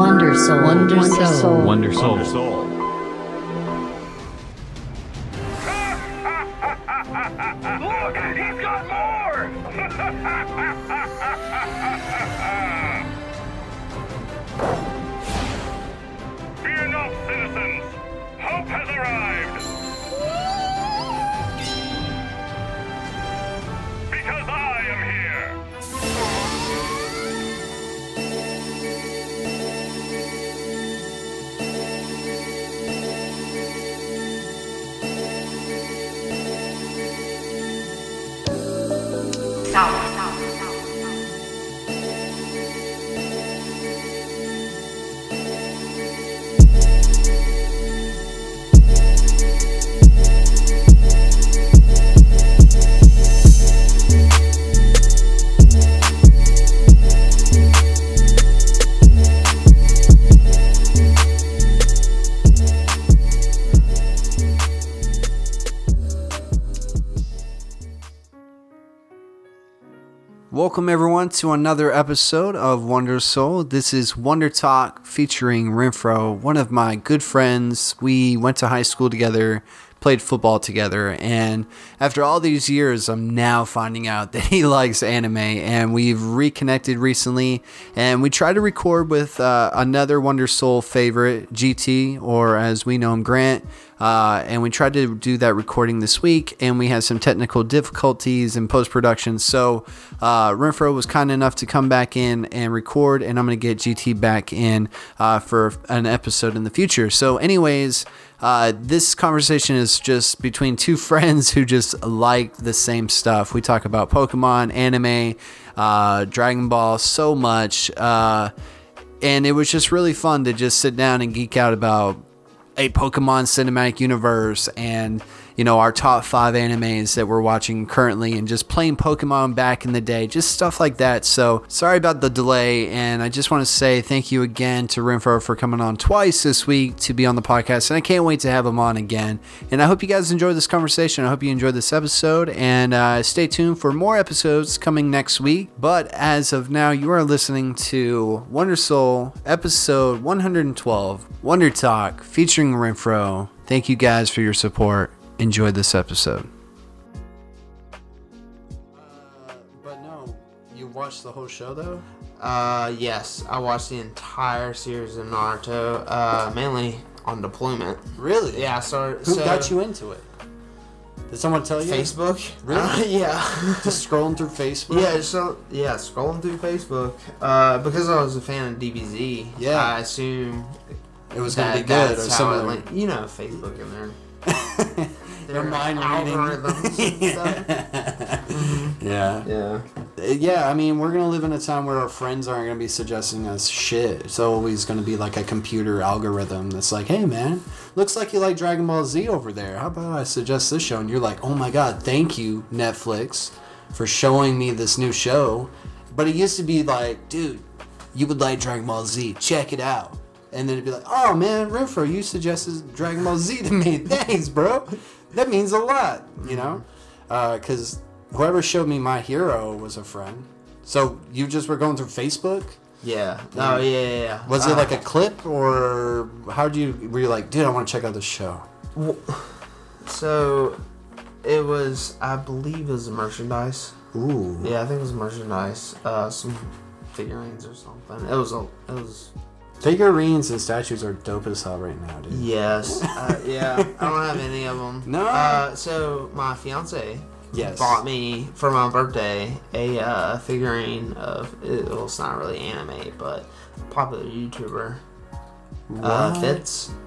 Wonder Soul. Wonder Soul. Wonder Soul. Wonder Soul. Look, to another episode of Wonder Soul. This is Wonder Talk featuring Renfroe, one of my good friends. We went to high school together, played football together, and after all these years, I'm now finding out that he likes anime, and we've reconnected recently, and we try to record with uh, another Wonder Soul favorite, GT, or as we know him, Grant. Uh, and we tried to do that recording this week, and we had some technical difficulties in post production. So uh, Renfroe was kind enough to come back in and record, and I'm going to get GT back in uh, for an episode in the future. So, anyways. Uh, this conversation is just between two friends who just like the same stuff. We talk about Pokemon, anime, uh, Dragon Ball so much. Uh, and it was just really fun to just sit down and geek out about a Pokemon cinematic universe and you know our top five animes that we're watching currently and just playing Pokemon back in the day, just stuff like that. So sorry about the delay, and I just want to say thank you again to Renfroe for coming on twice this week to be on the podcast, and I can't wait to have him on again. And I hope you guys enjoyed this conversation. I hope you enjoyed this episode, and uh, stay tuned for more episodes coming next week. But as of now, you are listening to Wonder Soul episode 112, Wonder Talk featuring Renfroe. Thank you guys for your support. Enjoy this episode. but no, you watched the whole show though? Uh, yes, I watched the entire series of Naruto, uh, mainly on deployment. Really? Yeah, so Who so got you into it? Did someone tell you? Facebook. Really? Uh, yeah. Just scrolling through Facebook? yeah, so yeah, scrolling through Facebook. Uh, because I was a fan of DBZ. Yeah. I assume It was gonna be good or something. how it similar. went. You know, Facebook and their Their mind reading. algorithms and stuff. Mm-hmm. Yeah. Yeah. Uh, yeah, I mean, we're gonna live in a time where our friends aren't gonna be suggesting us shit. It's always gonna be like a computer algorithm that's like, "Hey, man, looks like you like Dragon Ball Z over there. How about I suggest this show?" And you're like, "Oh my god, thank you, Netflix, for showing me this new show." But it used to be like, "Dude, you would like Dragon Ball Z. Check it out." And then it'd be like, "Oh man, Renfroe, you suggested Dragon Ball Z to me. Thanks, bro. That means a lot, you know." Because whoever showed me My Hero was a friend. So you just were going through Facebook? Yeah. Oh yeah, yeah. yeah. Was it Uh, like a clip or how do you were you like, dude, I want to check out this show? So, it was. I believe it was merchandise. Ooh. Yeah, I think it was merchandise. Uh, some figurines or something. It was a. It was. Figurines and statues are dope as hell right now, dude. Yes. uh, yeah. I don't have any of them. No? Uh, so my fiance Yes. bought me for my birthday a uh, figurine of. It, well, it's not really anime, but popular YouTuber. Uh.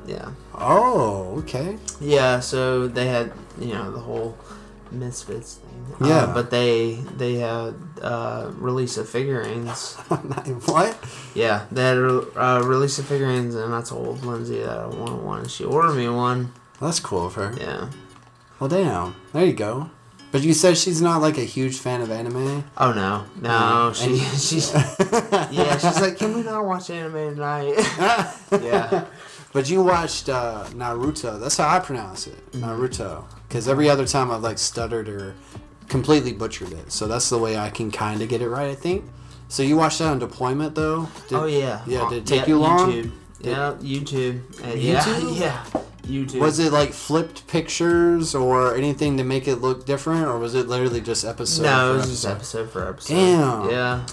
Yeah. Oh, okay. Yeah, so they had you know the whole Misfits. Yeah. Uh, but they they had uh, release of figurines. what? Yeah, they had a uh, release of figurines, and I told Lindsay that I wanted one. She ordered me one. That's cool of her. Yeah. Well, damn. There you go. But you said she's not like a huge fan of anime. Oh no, no, Mm. she And- she's yeah, she's like, can we not watch anime tonight? yeah. But you watched uh, Naruto. That's how I pronounce it, Naruto. Because every other time I've like stuttered or completely butchered it. So that's the way I can kind of get it right, I think. So you watched that on deployment though? Did- oh yeah. Yeah. Uh, Did it take you long? YouTube. Yeah, YouTube. And YouTube? Yeah, yeah. YouTube. Was it like flipped pictures or anything to make it look different, or was it literally just episode? no, it was just episode? episode for episode. Damn. Yeah.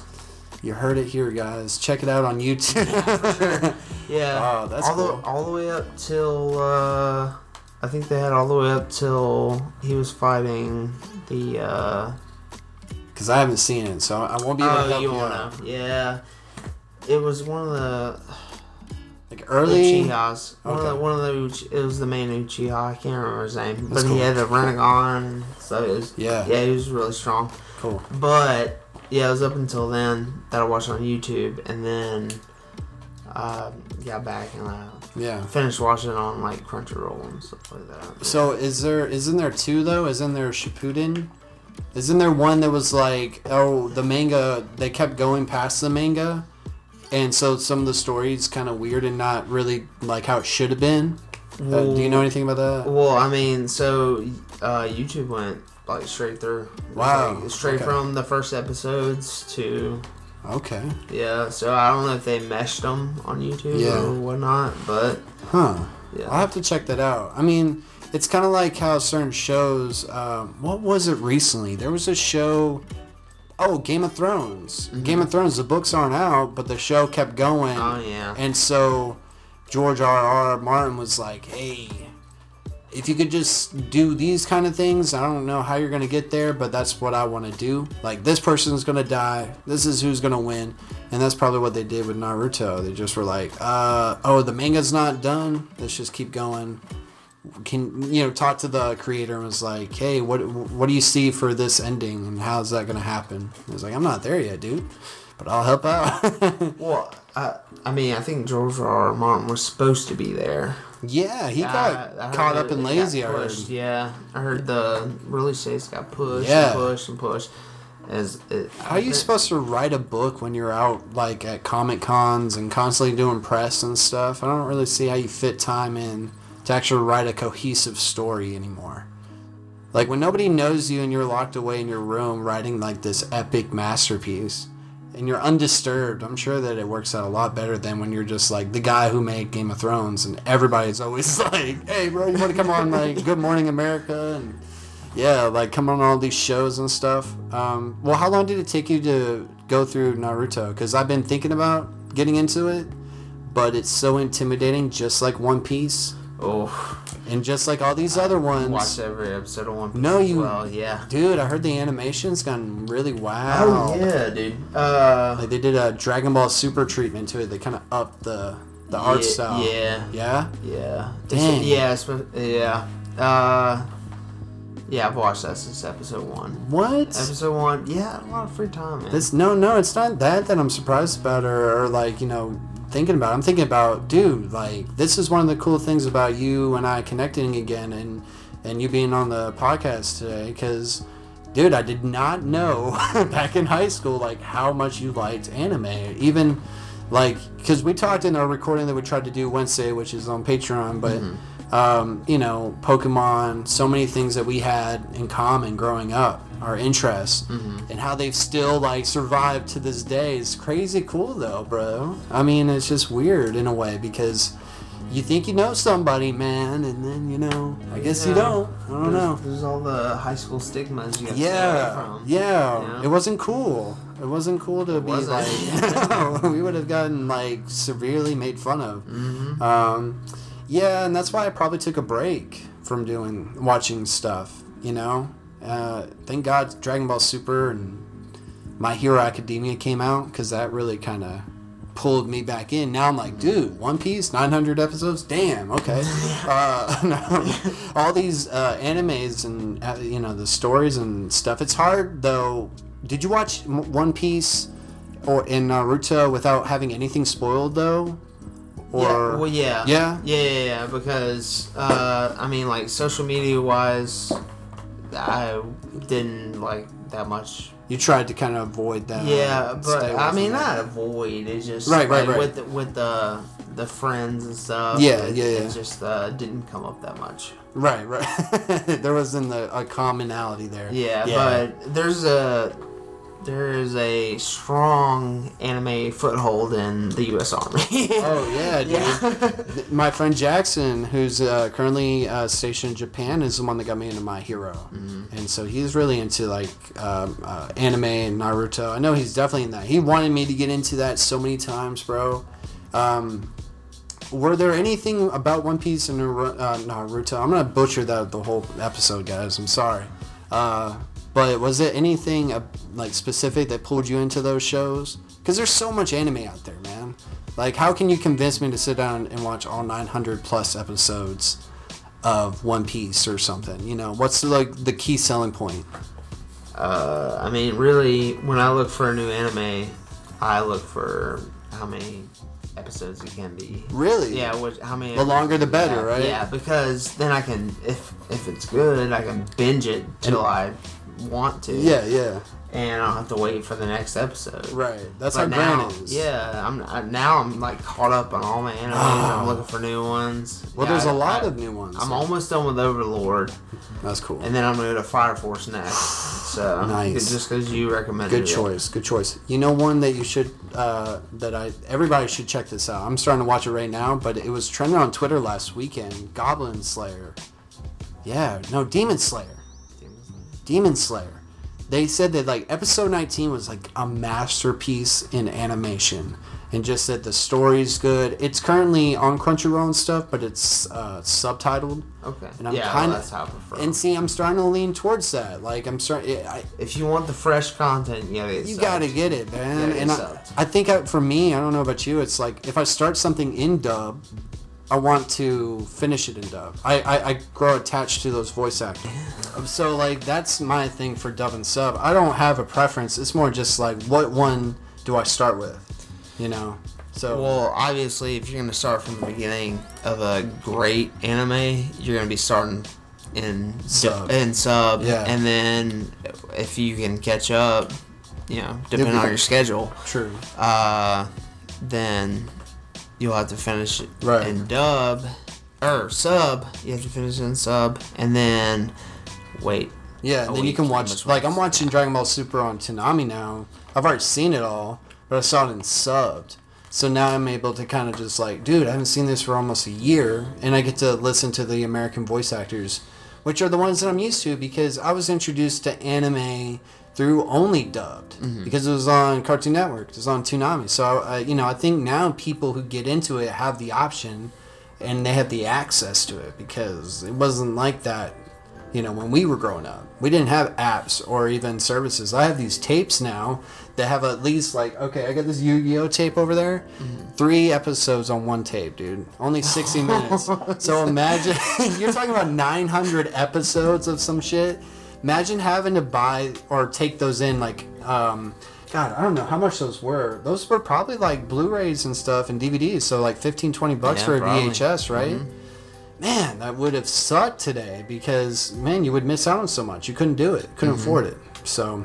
You heard it here, guys. Check it out on YouTube. Yeah. Wow, that's all cool. the all the way up till uh, I think they had all the way up till he was fighting the. Uh, Because I haven't seen it, so I won't be able to oh, help you you wanna? out. Yeah. It was one of the Like early. Uchihas. One of Okay. the one of the Uchi- it was the main Uchiha. I can't remember his name, That's but cool. he had the Rinnegan. So it was Yeah. yeah, he was really strong. Cool. But yeah, it was up until then that I watched on YouTube, and then uh, got back and I Yeah. Finish watching it on like Crunchyroll and stuff like that. So is there isn't there two though? Isn't there Shippuden? Isn't there one that was like oh the manga they kept going past the manga, and so some of the stories kind of weird and not really like how it should have been. Uh, do you know anything about that? Well, I mean, so uh, YouTube went like straight through. Wow, Like, straight okay. from the first episodes to Okay. yeah. So I don't know if they meshed them on YouTube Yeah. or whatnot, but Huh. yeah. I'll have to check that out. I mean, it's kind of like how certain shows. Um, what was it recently? There was a show. Oh, Game of Thrones. Game of Thrones. The books aren't out, but the show kept going. oh yeah. And so George R. R. Martin was like, "Hey, if you could just do these kind of things, I don't know how you're gonna get there, but that's what I want to do. Like this person's gonna die. This is who's gonna win." And that's probably what they did with Naruto. They just were like, uh, "Oh, the manga's not done. Let's just keep going." Can you know talk to the creator and was like, "Hey, what what do you see for this ending, and how's that gonna happen?" He was like, "I'm not there yet, dude, but I'll help out." Well, I, I mean, I think George R. R. Martin was supposed to be there. Yeah, he I- got I caught up in lazy. I heard. Yeah, I heard the release dates got pushed Yeah. and pushed and pushed. As it, How are you supposed to write a book when you're out like at comic cons and constantly doing press and stuff? I don't really see how you fit time in to actually write a cohesive story anymore. Like when nobody knows you and you're locked away in your room writing like this epic masterpiece and you're undisturbed, I'm sure that it works out a lot better than when you're just like the guy who made Game of Thrones and everybody's always like, "Hey, bro, you want to come on like Good Morning America?" and yeah, like come on all these shows and stuff. Um, well, how long did it take you to go through Naruto? Because I've been thinking about getting into it, but it's so intimidating, just like One Piece Oh, and just like all these other ones. watch every episode of One Piece. No, as you- Well, yeah. Dude, I heard the animation's gone really wow. Oh yeah, dude. Uh, Like they did a Dragon Ball Super treatment to it. They kind of upped the the art style. Yeah, Yeah. yeah. Dang. Yeah, yeah. Uh, yeah, I've watched that since episode one. What? Episode one, yeah, a lot of free time, man. This no no it's not that that I'm surprised about or, or like you know thinking about I'm thinking about dude like this is one of the cool things about you and I connecting again and and you being on the podcast today because dude I did not know back in high school like how much you liked anime. Even like because we talked in our recording that we tried to do Wednesday which is on Patreon but mm-hmm. Um, you know Pokemon so many things that we had in common growing up our interests and how they've still like survived to this day is crazy cool though bro I mean it's just weird in a way because you think you know somebody man and then you know I guess you don't I don't there's, know There's all the high school stigmas you stay yeah, from. yeah, Yeah. It wasn't cool. It wasn't cool to be wasn't. like. we would have gotten like severely made fun of. Mm-hmm. Um, yeah, and that's why I probably took a break from doing watching stuff. You know, uh, thank God Dragon Ball Super and My Hero Academia came out because that really kind of pulled me back in. Now I'm like, dude, One Piece, 900 episodes, damn, okay. uh, no, all these uh, animes and uh, you know the stories and stuff. It's hard though. Did you watch One Piece or in Naruto without having anything spoiled though? Or yeah, well, yeah, Yeah? yeah, yeah, yeah, Because uh, I mean, like social media wise, I didn't like that much. you tried to kind of avoid that. yeah, but I mean, that. not avoid. It's just Right, right, like, right. with the, with the the friends and stuff. Yeah, it, yeah, It yeah. just uh, didn't come up that much. Right, right. there wasn't the, a commonality there. Yeah, but there's a there is a strong anime foothold in the U.S. Army. Oh yeah, dude. My friend Jackson, who's uh, currently uh, stationed in Japan, is the one that got me into My Hero, and so he's really into like um, uh, anime and Naruto. I know he's definitely in that. He wanted me to get into that so many times, bro. Um, were there anything about One Piece and uh, Naruto? I'm gonna butcher that the whole episode, guys. I'm sorry. Uh, but was it anything uh, like specific that pulled you into those shows? Because there's so much anime out there, man. Like, how can you convince me to sit down and watch all 900 plus episodes of One Piece or something? You know, what's like the key selling point? Uh, I mean, really, when I look for a new anime, I look for how many episodes it can be. Really? Yeah, which how many? The longer the better, yeah, right? Yeah, because then I can, if if it's good, I can binge it till I want to. Yeah, yeah. and I don't have to wait for the next episode. Right. That's But how now, Gran is. yeah, I'm I, now I'm like caught up on all my animes. I'm looking for new ones. Well, Yeah, there's a I- lot I- of new ones. I'm almost done with Overlord, That's cool. and then I'm gonna go to Fire Force next. So Nice. just because you recommended Good it. choice. Good choice. You know one that you should uh, that I everybody should check this out. I'm starting to watch it right now, but it was trending on Twitter last weekend. Goblin Slayer. Yeah, no, Demon Slayer. Demon Slayer. They said that like episode 19 was like a masterpiece in animation, and just that the story's good. It's currently on Crunchyroll and stuff, but it's uh, subtitled. Okay. And I'm yeah, well, kind that's how I prefer. And see, I'm starting to lean towards that. Like I'm starting. If you want the fresh content, get you gotta get it, man. Yeah, and I. I think I, for me, I don't know about you. It's like if I start something in dub, I want to finish it in dub. I, I, I grow attached to those voice actors. So like that's my thing for dub and sub. I don't have a preference. It's more just like what one do I start with, you know? So Well, obviously, if you're gonna start from the beginning of a great anime, you're gonna be starting in Sub. in sub, Yeah. and then if you can catch up, you know, depending on your schedule, true. uh, then you'll have to finish it Right. in dub or sub. You have to finish it in sub, and then wait. Yeah, then you can watch. Like I'm watching Dragon Ball Super on Toonami now. I've already seen it all, but I saw it in subbed. So now I'm able to kind of just like, dude, I haven't seen this for almost a year, and I get to listen to the American voice actors, which are the ones that I'm used to because I was introduced to anime through only dubbed because it was on Cartoon Network, it was on Toonami. So uh, you know, I think now people who get into it have the option, and they have the access to it because it wasn't like that you know, when we were growing up. We didn't have apps or even services. I have these tapes now that have at least like, okay, I got this Yu-Gi-Oh tape over there. Three episodes on one tape, dude. Only 60 minutes. So imagine you're talking about 900 episodes of some shit. Imagine having to buy or take those in like um God, I don't know how much those were. Those were probably like Blu-rays and stuff and DVDs, so like 15 20 bucks Yeah, for a probably. VHS, right? man, that would have sucked today because man, you would miss out on so much. You couldn't do it, couldn't Mm-hmm. afford it. So,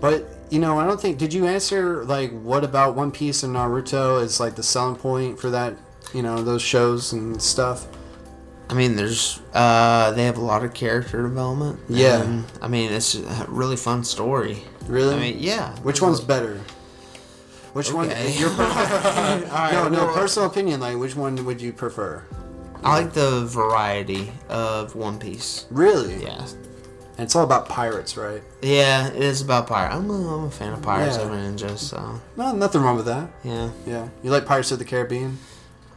but you know, I don't think. Did you answer like what about One Piece and Naruto is like the selling point for that? You know, those shows and stuff. I mean, there's uh, they have a lot of character development. Yeah. and, I mean, it's a really fun story. Really? I mean, yeah. Which one's better? Which one? Your per- Alright, no, no. well- Personal opinion. Like, which one would you prefer? I like the variety of One Piece. Really? Yeah. And it's all about pirates, right? Yeah, it is about pirates. I'm a, I'm a fan of Pirates Yeah. over Ninjas, so No, nothing wrong with that. yeah. Yeah. You like Pirates of the Caribbean?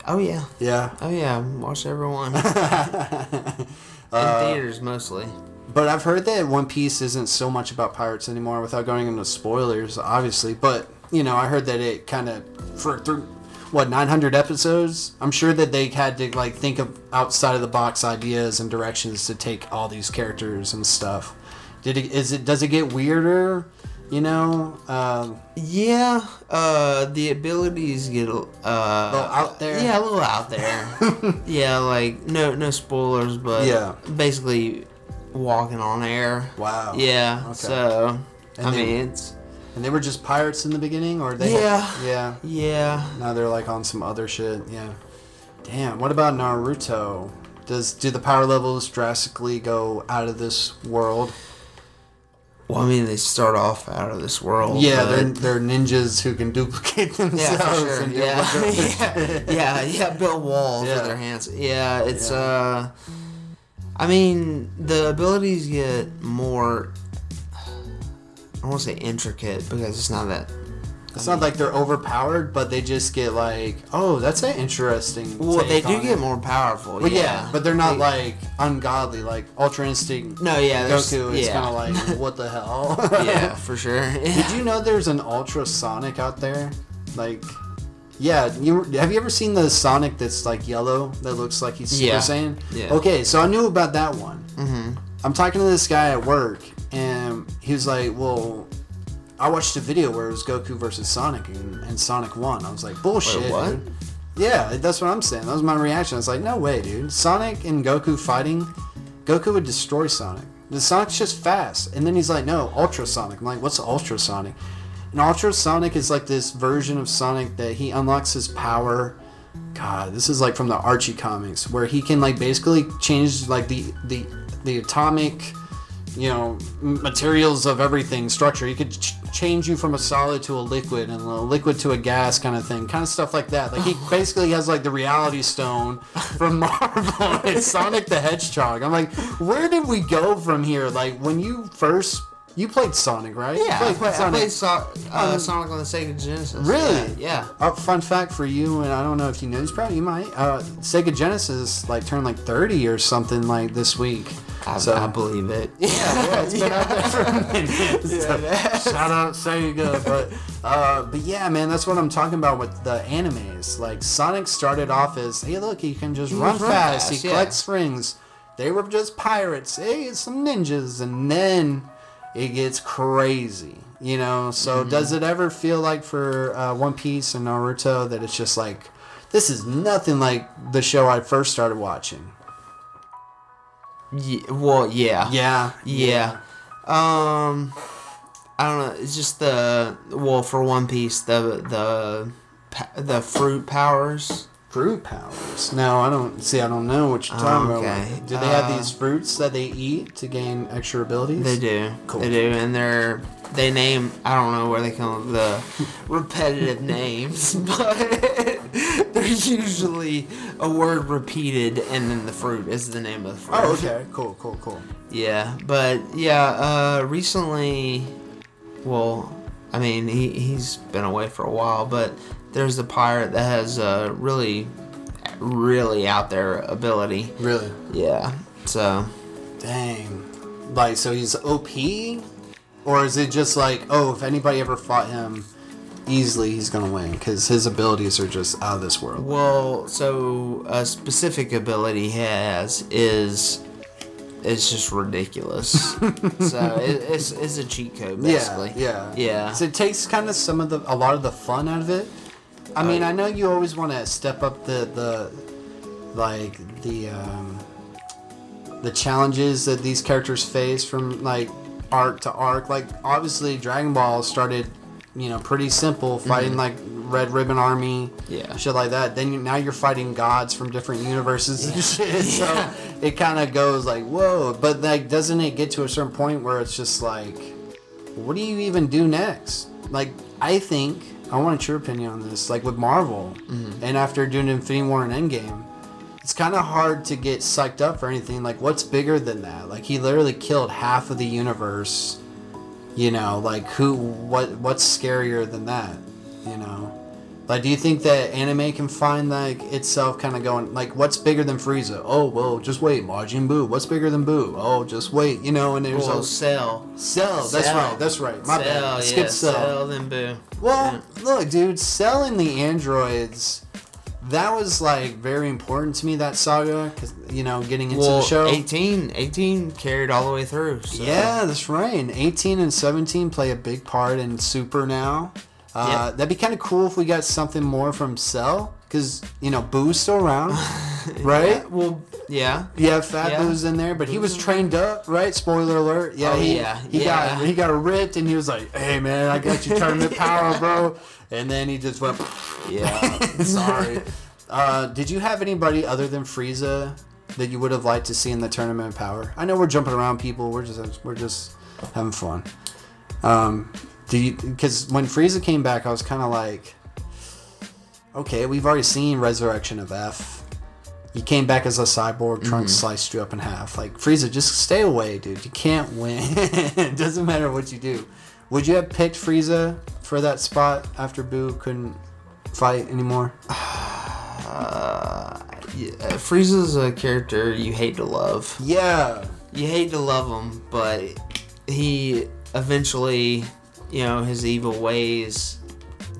Oh yeah, Yeah. oh yeah. Watch everyone in Uh, theaters mostly. But I've heard that One Piece isn't so much about pirates anymore without going into spoilers, obviously. But, you know, I heard that it kind of, for through, what, 900 episodes? I'm sure that they had to, like, think of outside of the box ideas and directions to take all these characters and stuff. Did it, is it, does it get weirder? You know? Um, Yeah, uh, the abilities get uh, a little out there? Yeah, a little out there. yeah, like no no spoilers, but Yeah. basically walking on air. wow. Yeah, Okay. so And I they- mean it's And they were just pirates in the beginning? Or they Yeah. yeah. yeah. Now they're like on some other shit. Yeah. Damn. What about Naruto? Does do the power levels drastically go out of this world? Well, I mean, they start off out of this world. Yeah, they're, they're ninjas who can duplicate themselves. Yeah, for sure. and Yeah. yeah, yeah, yeah. Build walls Yeah. with their hands. Yeah, it's Yeah. uh. I mean, the abilities get more. I won't say intricate because it's not that. It's not like they're overpowered, but they just get like, oh, that's an interesting. Well, they do get it. more powerful. Well, yeah, yeah, but they're not They- like ungodly, like Ultra Instinct. No, yeah, Goku is yeah. kind of like, what the hell? yeah, for sure. Did you know there's an Ultra Sonic out there? Like, yeah, you have you ever seen the Sonic that's like yellow that looks like he's Super Yeah. Saiyan? Yeah. Okay, so I knew about that one. hmm I'm talking to this guy at work, and he was like, "Well, I watched a video where it was Goku versus Sonic, and, and Sonic won." I was like, "Bullshit." Wait, what? dude." Yeah, that's what I'm saying. That was my reaction. I was like, "No way, dude! Sonic and Goku fighting, Goku would destroy Sonic. The Sonic's just fast." And then he's like, "No, Ultra Sonic." I'm like, "What's Ultra Sonic?" And Ultra Sonic is like this version of Sonic that he unlocks his power. God, this is like from the Archie comics where he can like basically change like the the the atomic, you know, materials of everything structure. He could ch- change you from a solid to a liquid and a liquid to a gas kind of thing, kind of stuff like that. Like he basically has like the Reality Stone from Marvel. it's Sonic the Hedgehog. I'm like, where did we go from here? Like when you first you played Sonic, right? Yeah, I played I Sonic. played so- uh, Um, Sonic on the Sega Genesis. Really? Yeah. Uh, fun fact for you, and I don't know if you know this, probably you might. Uh, Sega Genesis like turned like 30 or something like this week. I, so I believe it. yeah, yeah, it's been out there for a minute. So, shout out Sega, but uh, but yeah, man, that's what I'm talking about with the animes. Like Sonic started off as, hey, look, he can just He run run fast. fast, he yeah. collects rings. They were just pirates. Hey, it's some ninjas, and then it gets crazy. You know, so Mm-hmm. does it ever feel like for uh, One Piece and Naruto that it's just like this is nothing like the show I first started watching? Ye- well, yeah. Yeah, Yeah. Um, I don't know. It's just the well for One Piece the the the fruit powers. fruit powers. No, I don't see. I don't know what you're talking Oh, okay. about. Do they have Uh, these fruits that they eat to gain extra abilities? They do. Cool. They do, and they're they name. I don't know where they come up with the repetitive names, but they're usually a word repeated, and then the fruit is the name of the fruit. Oh, okay. Cool, cool, cool. Yeah, but yeah, uh, recently, well, I mean, he, he's been away for a while, but there's a pirate that has a really, really out there ability. Really? Yeah, so, Dang. Like, so he's OP, or is it just like, oh, if anybody ever fought him easily, he's gonna win because his abilities are just out of this world. well, so a specific ability he has is. It's just ridiculous. so it, it's, it's a cheat code, basically. Yeah, yeah, Yeah. So it takes kind of some of the a lot of the fun out of it. I mean, I know you always want to step up the the like the um, the challenges that these characters face from like arc to arc. Like obviously, Dragon Ball started, you know, pretty simple, fighting mm-hmm. like Red Ribbon Army, Yeah. shit like that. Then you, now you're fighting gods from different universes and shit. So it kind of goes like whoa, but like doesn't it get to a certain point where it's just like, what do you even do next? Like I think I want your opinion on this. Like with Marvel, mm-hmm. and after doing Infinity War and Endgame, it's kind of hard to get psyched up for anything. Like what's bigger than that? Like he literally killed half of the universe. You know, like who? What? What's scarier than that? You know. Like, do you think that anime can find like itself kind of going like, what's bigger than Frieza? Oh, well, just wait, Majin Buu. What's bigger than Buu? Oh, just wait, you know. And there's Well, a Cell. Cell. That's Cell. right. That's right. My Cell, bad. yeah, Skip Cell. Cell, then Buu. Well, look, dude, Cell and the androids. That was like very important to me that saga because you know getting into well, the show. 18, 18 carried all the way through. So. Yeah, that's right. And 18 and 17 play a big part in Super now. Uh, Yeah. That'd be kind of cool if we got something more from Cell because you know Buu's still around, right? Yeah, well, yeah. Yeah, Fat Yeah. Buu's in there, but he was trained up, right? Spoiler alert. Yeah, Oh, he, yeah, he yeah. got he got ripped, and he was like, "Hey, man, I got you tournament power, bro." And then he just went, Yeah. "Sorry." Uh, did you have anybody other than Frieza that you would have liked to see in the tournament power? I know we're jumping around people. We're just we're just having fun. Um, do you? Because when Frieza came back, I was kind of like, okay, we've already seen Resurrection of F. He came back as a cyborg, Trunks mm-hmm. sliced you up in half. Like Frieza, just stay away, dude. You can't win. it doesn't matter what you do. Would you have picked Frieza for that spot after Buu couldn't fight anymore? Uh, yeah, Frieza's a character you hate to love. Yeah. You hate to love him, but he eventually, you know, his evil ways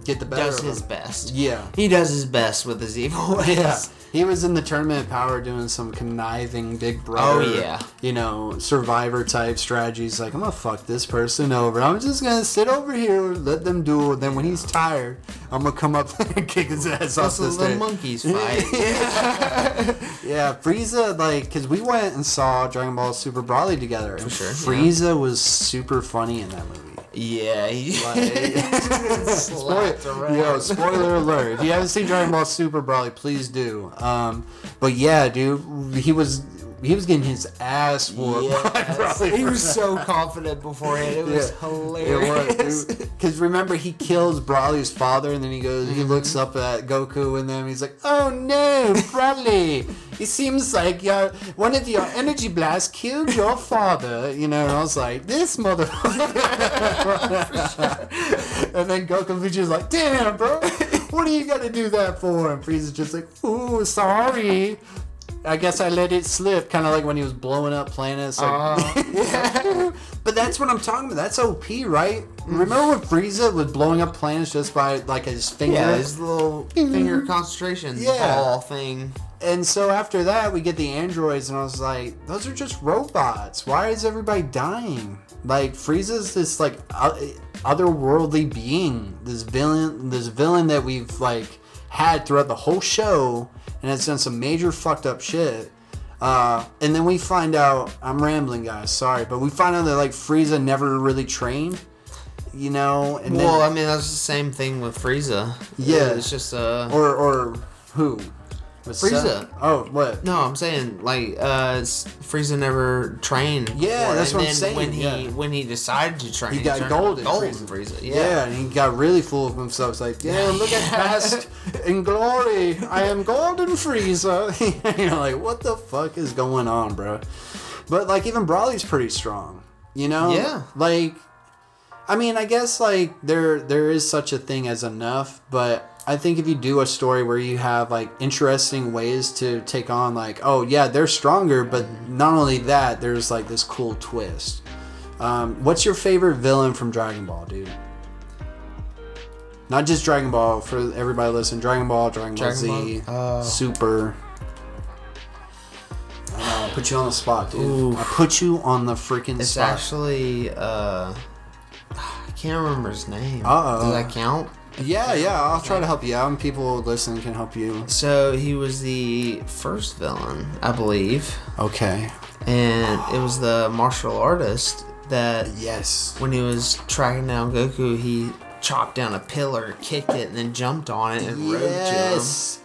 Get the better. does his best. Yeah. He does his best with his evil ways. Yeah. He was in the tournament of power doing some conniving big brother, Oh, yeah. you know, survivor type strategies. Like, I'm gonna fuck this person over. I'm just gonna sit over here, let them do it. Then when he's tired, I'm gonna come up and kick his ass off That's the the, stage. monkeys fight. Yeah, Frieza, like, because we went and saw Dragon Ball Super Broly together. and sure, yeah. Frieza was super funny in that movie. Yeah, he around. yo, spoiler alert! If you haven't seen Dragon Ball Super Broly, please do. Um, but yeah, dude, he was he was getting his ass whooped. by he was so confident beforehand. It was Yeah, hilarious. Because remember he kills Broly's father, and then he goes, he mm-hmm. looks up at Goku, and then he's like, "Oh no, Broly! it seems like your one of your energy blasts killed your father." You know, and I was like, "This motherfucker!" and then Goku Vegeta's like, "Damn, bro, what are you gonna do that for?" And Frieza's just like, "Ooh, sorry." I guess I let it slip, kind of like when he was blowing up planets. Like, uh-huh. but that's what I'm talking about. That's OP, right? Remember when Frieza was blowing up planets just by like his finger? Yeah, his little mm-hmm. finger concentration Yeah. ball thing. and so after that, we get the androids, and I was like, those are just robots. Why is everybody dying? Like Frieza's this like otherworldly being, this villain, this villain that we've like had throughout the whole show, and has done some major fucked up shit. Uh, and then we find out, I'm rambling, guys. Sorry, but we find out that like Frieza never really trained, you know. And well, I mean, that's the same thing with Frieza. Yeah. it's just uh. or or who? Was Frieza. Seth- Oh, what? no, I'm saying like uh, Frieza never trained. Yeah, before, that's and what I'm saying, When he yeah. when he decided to train, He got turned golden golden Frieza. Frieza. Yeah. Yeah. and he got really full of himself. It's like, yeah, look at past in glory. I am golden Frieza. you know, like what the fuck is going on, bro? But like even Broly's pretty strong. You know? Yeah. Like I mean, I guess like there there is such a thing as enough, but I think if you do a story where you have like interesting ways to take on like, oh yeah, they're stronger, but not only that, there's like this cool twist. Um, what's your favorite villain from Dragon Ball, dude? Not just Dragon Ball for everybody listening. Dragon Ball, Dragon, Ball Z, Ball? Oh. Super. I know, put you on the spot, dude. Ooh. I put you on the freaking It's spot. actually uh, I can't remember his name. Uh-oh. Does that count? Yeah, yeah, I'll try to help you out, and people listening can help you. So he was the first villain, I believe, Okay. and it was the martial artist that Yes. when he was tracking down Goku, he chopped down a pillar, kicked it, and then jumped on it and rode. Yes.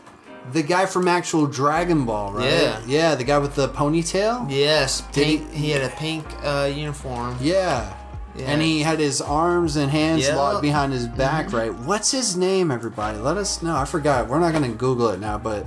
The guy from actual Dragon Ball, right? Yeah. Yeah, the guy with the ponytail? Yes, Did he- pink. He, had a pink uh, uniform. Yeah. Yeah. And he had his arms and hands. Mm-hmm. locked behind his back, right? What's his name, everybody? Let us know. I forgot. We're not going to Google it now, but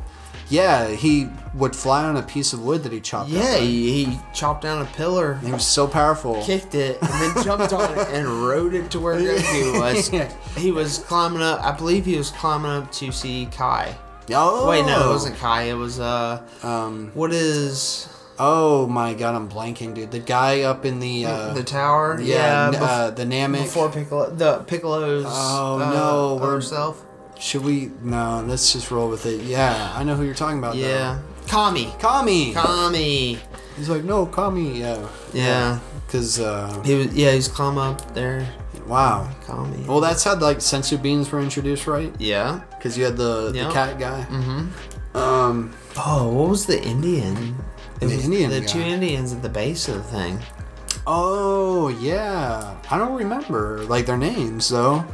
yeah, he would fly on a piece of wood that he chopped Yeah, up. right? he, he chopped down a pillar, He was so powerful. kicked it, and then jumped on it and rode it to where Goku was. Yeah. He was climbing up. I believe he was climbing up to see Kai. Oh. Wait, no, it wasn't Kai. It was uh, Um, what is oh my god, I'm blanking, dude. The guy up in the. Uh, the tower? yeah, n- bef- uh, the Namek. before Piccolo, the Piccolo's. Oh, uh, no, we're- other. Should we? No, let's just roll with it. Yeah, I know who you're talking about. Yeah, Kami. though. Kami. Kami. He's like, no, Kami. Yeah. Yeah. Because, uh, He was. Yeah, he's climbing up there. wow. Kami. Well, that's how like senzu beans were introduced, right? yeah. Because you had the, Yeah. the cat guy. Mm-hmm. Um, Oh, what was the Indian? It The Indian The guy. two Indians at the base of the thing. oh yeah, I don't remember like their names though.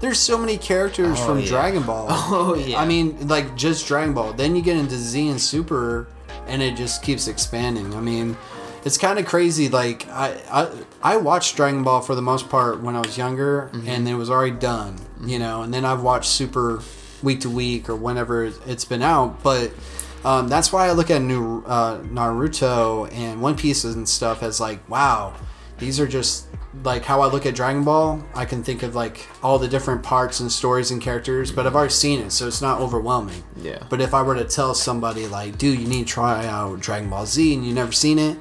There's so many characters Oh, from yeah. Dragon Ball. Oh, yeah. I mean, like just Dragon Ball. Then you get into Z and Super, and it just keeps expanding. I mean, it's kind of crazy. Like I, I I watched Dragon Ball for the most part when I was younger, mm-hmm. and it was already done. You mm-hmm. know, and then I've watched Super week to week or whenever it's been out. But um, that's why I look at new uh, Naruto and One Piece and stuff as like, wow, these are just like how I look at Dragon Ball. I can think of like all the different parts and stories and characters, but I've already seen it, so it's not overwhelming. Yeah. But if I were to tell somebody like, dude, you need to try out Dragon Ball Z and you never seen it,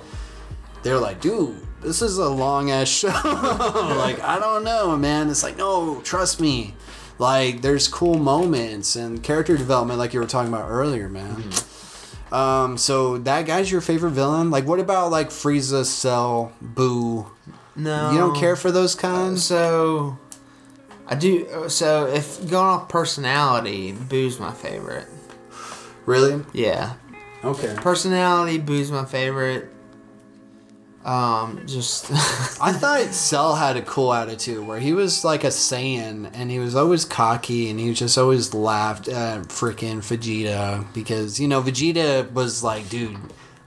they're like, dude, this is a long ass show. like, I don't know, man. It's like, no, trust me. Like, there's cool moments and character development, like you were talking about earlier, man. Mm-hmm. Um, so that guy's your favorite villain? Like, what about like Frieza, Cell, Buu? No, You don't care for those uh, kinds? So, I do. Uh, so, if going off personality, Buu's my favorite. Really? Yeah, Okay. personality, Buu's my favorite. Um, just I thought Cell had a cool attitude where he was like a Saiyan and he was always cocky and he just always laughed at freaking Vegeta because, you know, Vegeta was like, dude,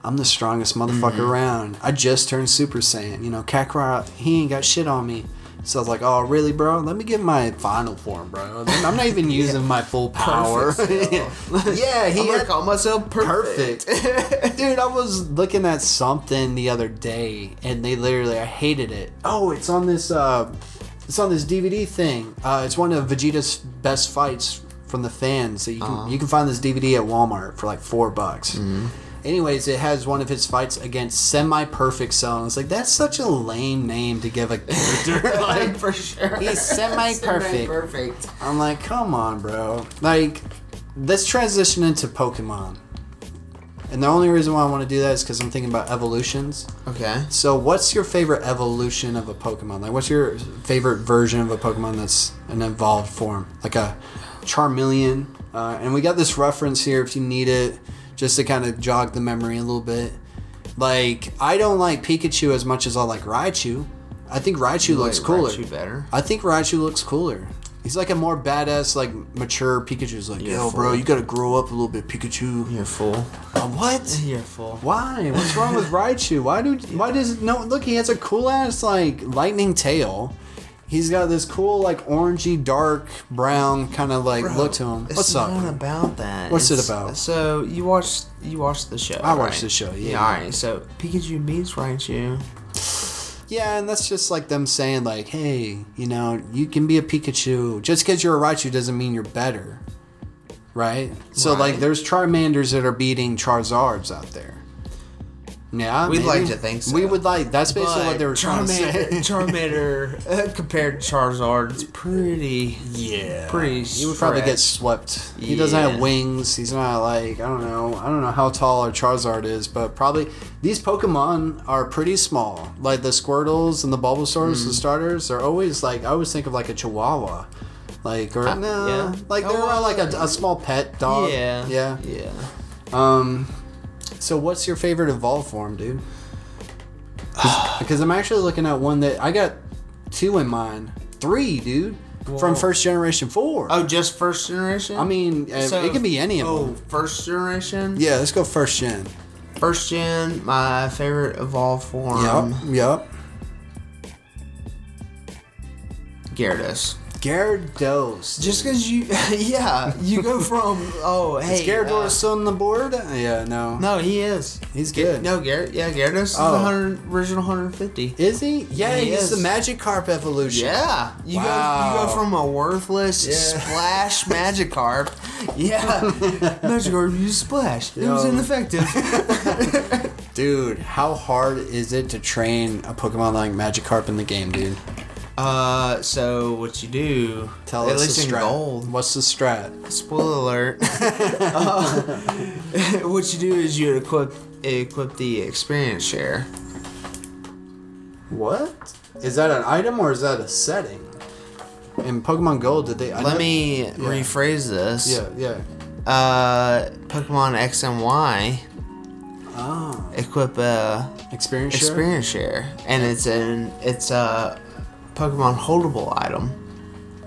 I'm the strongest motherfucker around. I just turned Super Saiyan. You know, Kakarot, he ain't got shit on me. So I was like, oh, really, bro? Let me get my final form, bro. I'm not even using my full power. Perfect yeah, he had- call myself perfect. perfect. Dude, I was looking at something the other day and they literally I hated it. Oh, it's on this uh it's on this DVD thing. Uh it's one of Vegeta's best fights from the fans. So you can you can find this DVD at Walmart for like 4 bucks. Anyways, it has one of his fights against semi-perfect Cell. It's like that's such a lame name to give a character. like for sure. He's semi-perfect. Perfect. I'm like, come on, bro. Like, let's transition into Pokemon. And the only reason why I want to do that is because I'm thinking about evolutions. Okay. So, what's your favorite evolution of a Pokemon? Like, what's your favorite version of a Pokemon that's an evolved form? Like a Charmeleon. Uh, and we got this reference here if you need it, just to kind of jog the memory a little bit. Like, I don't like Pikachu as much as I like Raichu. I think Raichu looks Like cooler. Raichu better. I think Raichu looks cooler. He's like a more badass, like mature Pikachu's like, You're yo, bro, you gotta grow up a little bit, Pikachu. You're full. Uh, what? You're full. Why? What's wrong with Raichu? Why do? Why does no? Look, he has a cool ass like lightning tail. He's got this cool like orangey dark brown kind of like look to him. It's What's up? bro? about that. What's it about? So you watched you watched the show. I watched the show, yeah. All right. So Pikachu beats Raichu. Yeah, and that's just like them saying like, hey, you know, you can be a Pikachu. Just because you're a Raichu doesn't mean you're better, right? So like, there's Charmanders that are beating Charizards out there. Yeah, We'd maybe. like to think so. We would like. That's basically what they were trying to say. Charmander, uh, compared to Charizard, it's pretty. Yeah, Pretty He would probably get swept. He doesn't have wings. He's not like I don't know. I don't know how tall our Charizard is, but probably these Pokemon are pretty small. Like the Squirtles and the Bulbasaurs, Mm. the starters, are always like I always think of like a Chihuahua, like or Uh, no, yeah. like they're Oh, like a, a small pet dog. Yeah. yeah. Yeah. Um, so what's your favorite evolve form, dude? Because I'm actually looking at one that I got two in mind, three, dude, from first generation four. Oh, just first generation. I mean, uh, So- it could be any of them. oh, them. first generation. Yeah, let's go first gen. First gen, my favorite evolved form. Yep, yep. Gyarados. Gyarados. Just because you, yeah, you go from oh hey, Is Gyarados uh, still on the board? Yeah, no. no, he is. He's good. No, Garrett. Yeah, Gyarados is Oh. the 100, original 150. Is he? Yeah, He he's is. the Magikarp evolution. Yeah, you go you go from a worthless Yeah. splash Magikarp. Yeah, Magikarp used splash. It was ineffective. Dude, how hard is it to train a Pokemon like Magikarp in the game, dude? Uh, so what you do? Tell at us least the in strat. gold. What's the strat? Spoiler alert. Uh, what you do is you equip equip the experience share. What? Is that an item or is that a setting? In Pokemon Gold, did they? I Let know- me rephrase this. Yeah, yeah. Uh, Pokemon X and Y Oh, equip a experience share. experience share, and it's an it's a Pokemon holdable item.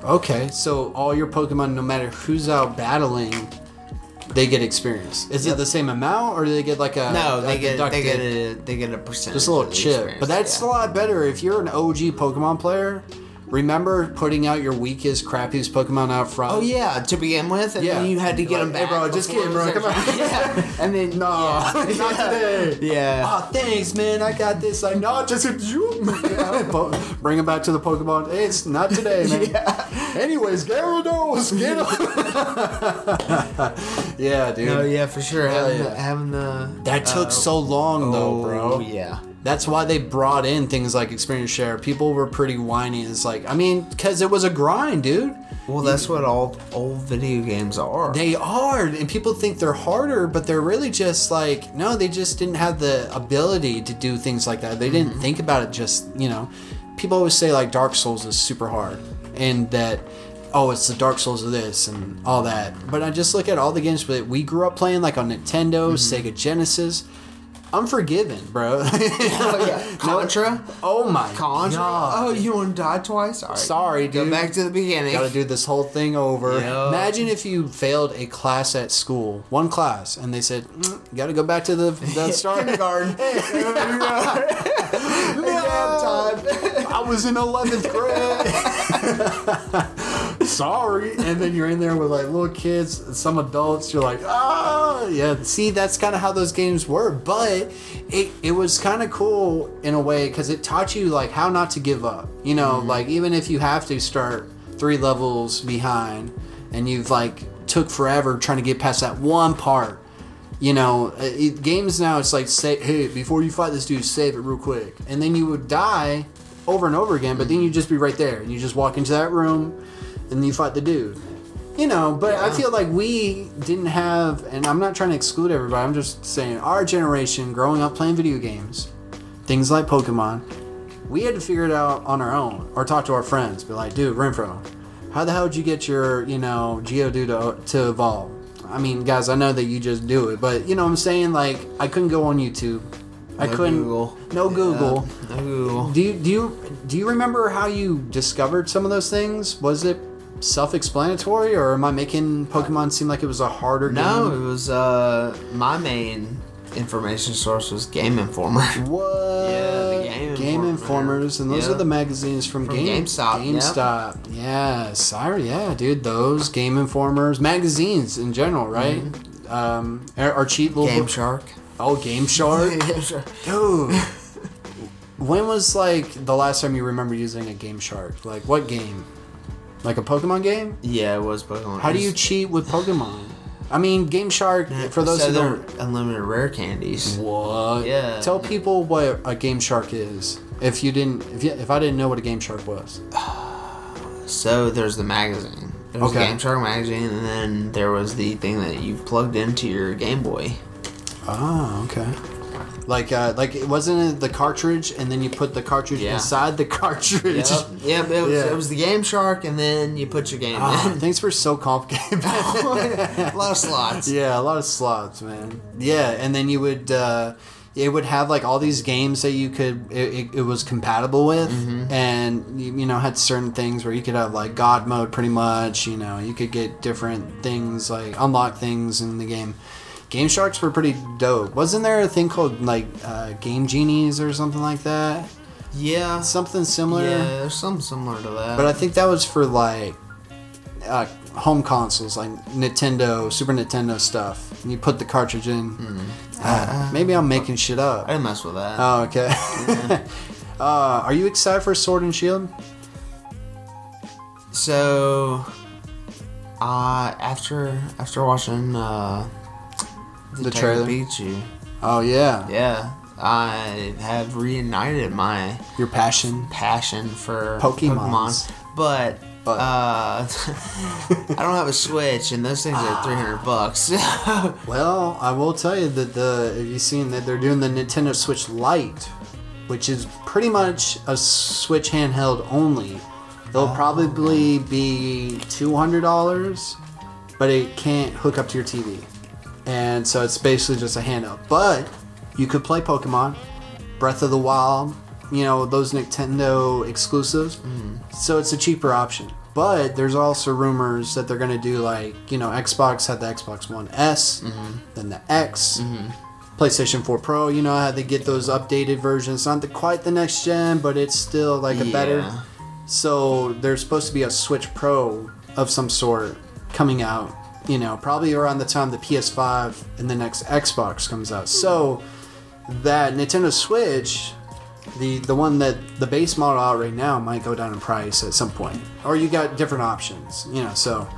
Okay, so all your Pokemon, no matter who's out battling, they get experience. Is it the same amount, or do they get like a No, a they get they get a they get a percentage. just a little chip? But that's yeah. a lot better if you're an OG Pokemon player. Remember putting out your weakest, crappiest Pokemon out front? Oh yeah, to begin with, and Yeah. then you had to get them Like, hey, bro, just before kidding, bro, come on. yeah, and then No, not today. Yeah. Oh, thanks, man. I got this. Like, no, just hit you. Po- Bring him back to the Pokemon. Hey, it's not today, man. yeah. Anyways, Gyarados, get him. yeah, dude. No, yeah, for sure. Having, yeah. the, having the That took uh, so long, though, bro. Oh yeah. That's why they brought in things like experience share. People were pretty whiny. It's like, I mean, because it was a grind, dude. Well, that's what all old video games are. They are, and people think they're harder, but they're really just like no, they just didn't have the ability to do things like that. They didn't mm-hmm. think about it. Just you know, people always say like Dark Souls is super hard, and that oh, it's the Dark Souls of this and all that. But I just look at all the games that we grew up playing, like on Nintendo, mm-hmm. Sega Genesis. Unforgiven, bro. oh yeah, Contra. oh my Contra. god. Oh, you want to die twice? All right. Sorry, Go back to the beginning. Got to do this whole thing over. Yep. Imagine if you failed a class at school, one class, and they said, mm, "You got to go back to the, the start." Kindergarten. Exam time. I was in eleventh grade. Sorry, and then you're in there with like little kids, and some adults. You're like, ah, yeah. See, that's kind of how those games were, but it it was kind of cool in a way because it taught you like how not to give up. You know, like even if you have to start three levels behind, and you've like took forever trying to get past that one part. You know, uh, it, games now it's like say, hey, before you fight this dude, save it real quick, and then you would die over and over again. But then you'd just be right there, and you just walk into that room, and you fight the dude. You know, but I feel like we didn't have, and I'm not trying to exclude everybody. I'm just saying our generation, growing up playing video games, things like Pokemon, we had to figure it out on our own, or talk to our friends. Be like, dude, Renfroe, how the hell did you get your, you know, Geodude to, to evolve? I mean, guys, I know that you just do it, but you know what I'm saying? Like, I couldn't go on YouTube. I No couldn't. Google. No Yeah, Google. no Google. Do you do you do you remember how you discovered some of those things? Was it self-explanatory, or am I making Pokemon seem like it was a harder No, game? it was uh my main information source was Game Informer. What? Yeah, the Game Game Informer. Informers, and those Yeah. are the magazines from, From Game GameStop, yep. GameStop, yes, I, yeah, dude, those Game Informers, magazines in general, right? Um, our, our cheat little Mm-hmm. Game Shark. Oh, Game Shark, Game Shark. dude. when was like the last time you remember using a Game Shark? Like what game? Like a Pokemon game? Yeah, it was Pokemon. How do you cheat with Pokemon? I mean, Game Shark. For those who don't unlimited rare candies. What? Yeah. Tell people what a Game Shark is. If you didn't, if you, if I didn't know what a Game Shark was. So there's the magazine. There's Okay. the Game Shark magazine, and then there was the thing that you plugged into your Game Boy. Oh, okay. Like, uh, like it wasn't the cartridge, and then you put the cartridge Yeah. inside the cartridge. Yep. Yep. It was, Yeah. it was the Game Shark, and then you put your game Ah, in. thanks for so complicated. a lot of slots. yeah, a lot of slots, man. Yeah, and then you would, uh, it would have like all these games that you could, it, it, it was compatible with, and you, you know had certain things where you could have like God mode, pretty much. You know, you could get different things like unlock things in the game. Game Sharks were pretty dope. Wasn't there a thing called like uh, Game Genies or something like that? Yeah. Something similar. Yeah, there's something similar to that. But I think that was for like uh, home consoles, like Nintendo, Super Nintendo stuff. And you put the cartridge in. Uh, maybe I'm making shit up. I didn't mess with that. Oh, okay. uh, are you excited for Sword and Shield? So, uh, after after watching uh, The trailer? Pikachu, Oh yeah, yeah, I have reignited my your passion. passion for. Pokemon. But, But- uh, I don't have a Switch, and those things are three hundred bucks. Well, I will tell you that the have you seen that they're doing the Nintendo Switch Lite, which is pretty much a Switch handheld only. It'll probably be two hundred dollars, but it can't hook up to your TV, and so it's basically just a handheld. But you could play Pokemon, Breath of the Wild, you know those Nintendo exclusives. So it's a cheaper option. But there's also rumors that they're gonna do like you know Xbox had the Xbox One S, Mm-hmm. then the X, PlayStation 4 Pro. You know how they get those updated versions, not the, quite the next gen, but it's still like a better. So there's supposed to be a Switch Pro of some sort coming out. You know, probably around the time the PS5 and the next Xbox comes out. So that Nintendo Switch, the the one that the base model out right now might go down in price at some point, or you got different options. You know, so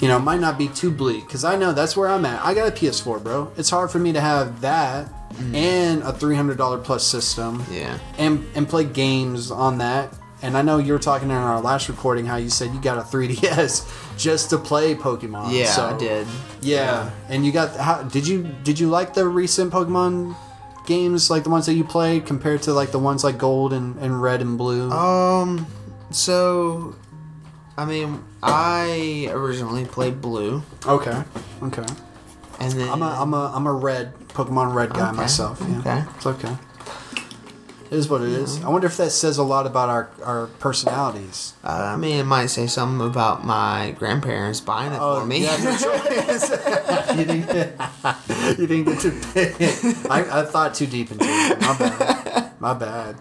you know, it might not be too bleak because I know that's where I'm at. I got a PS4, bro. It's hard for me to have that mm. and a three hundred dollar plus system Yeah. and and play games on that. And I know you were talking in our last recording how you said you got a 3DS just to play Pokemon. Yeah, so, I did. Yeah, and you got how did you did you like the recent Pokemon games like the ones that you played compared to like the ones like Gold and, and Red and Blue? Um, so, I mean, I originally played blue, okay, okay. and then I'm a I'm a I'm a Red Pokemon Red guy Okay, myself. Yeah. okay. it's okay. It is what it is. I wonder if that says a lot about our our personalities. uh, I mean, it might say something about my grandparents buying it for me. Oh, Yeah, no choice. you didn't get, you didn't get to pick. I, I thought too deep into it. My bad. My bad.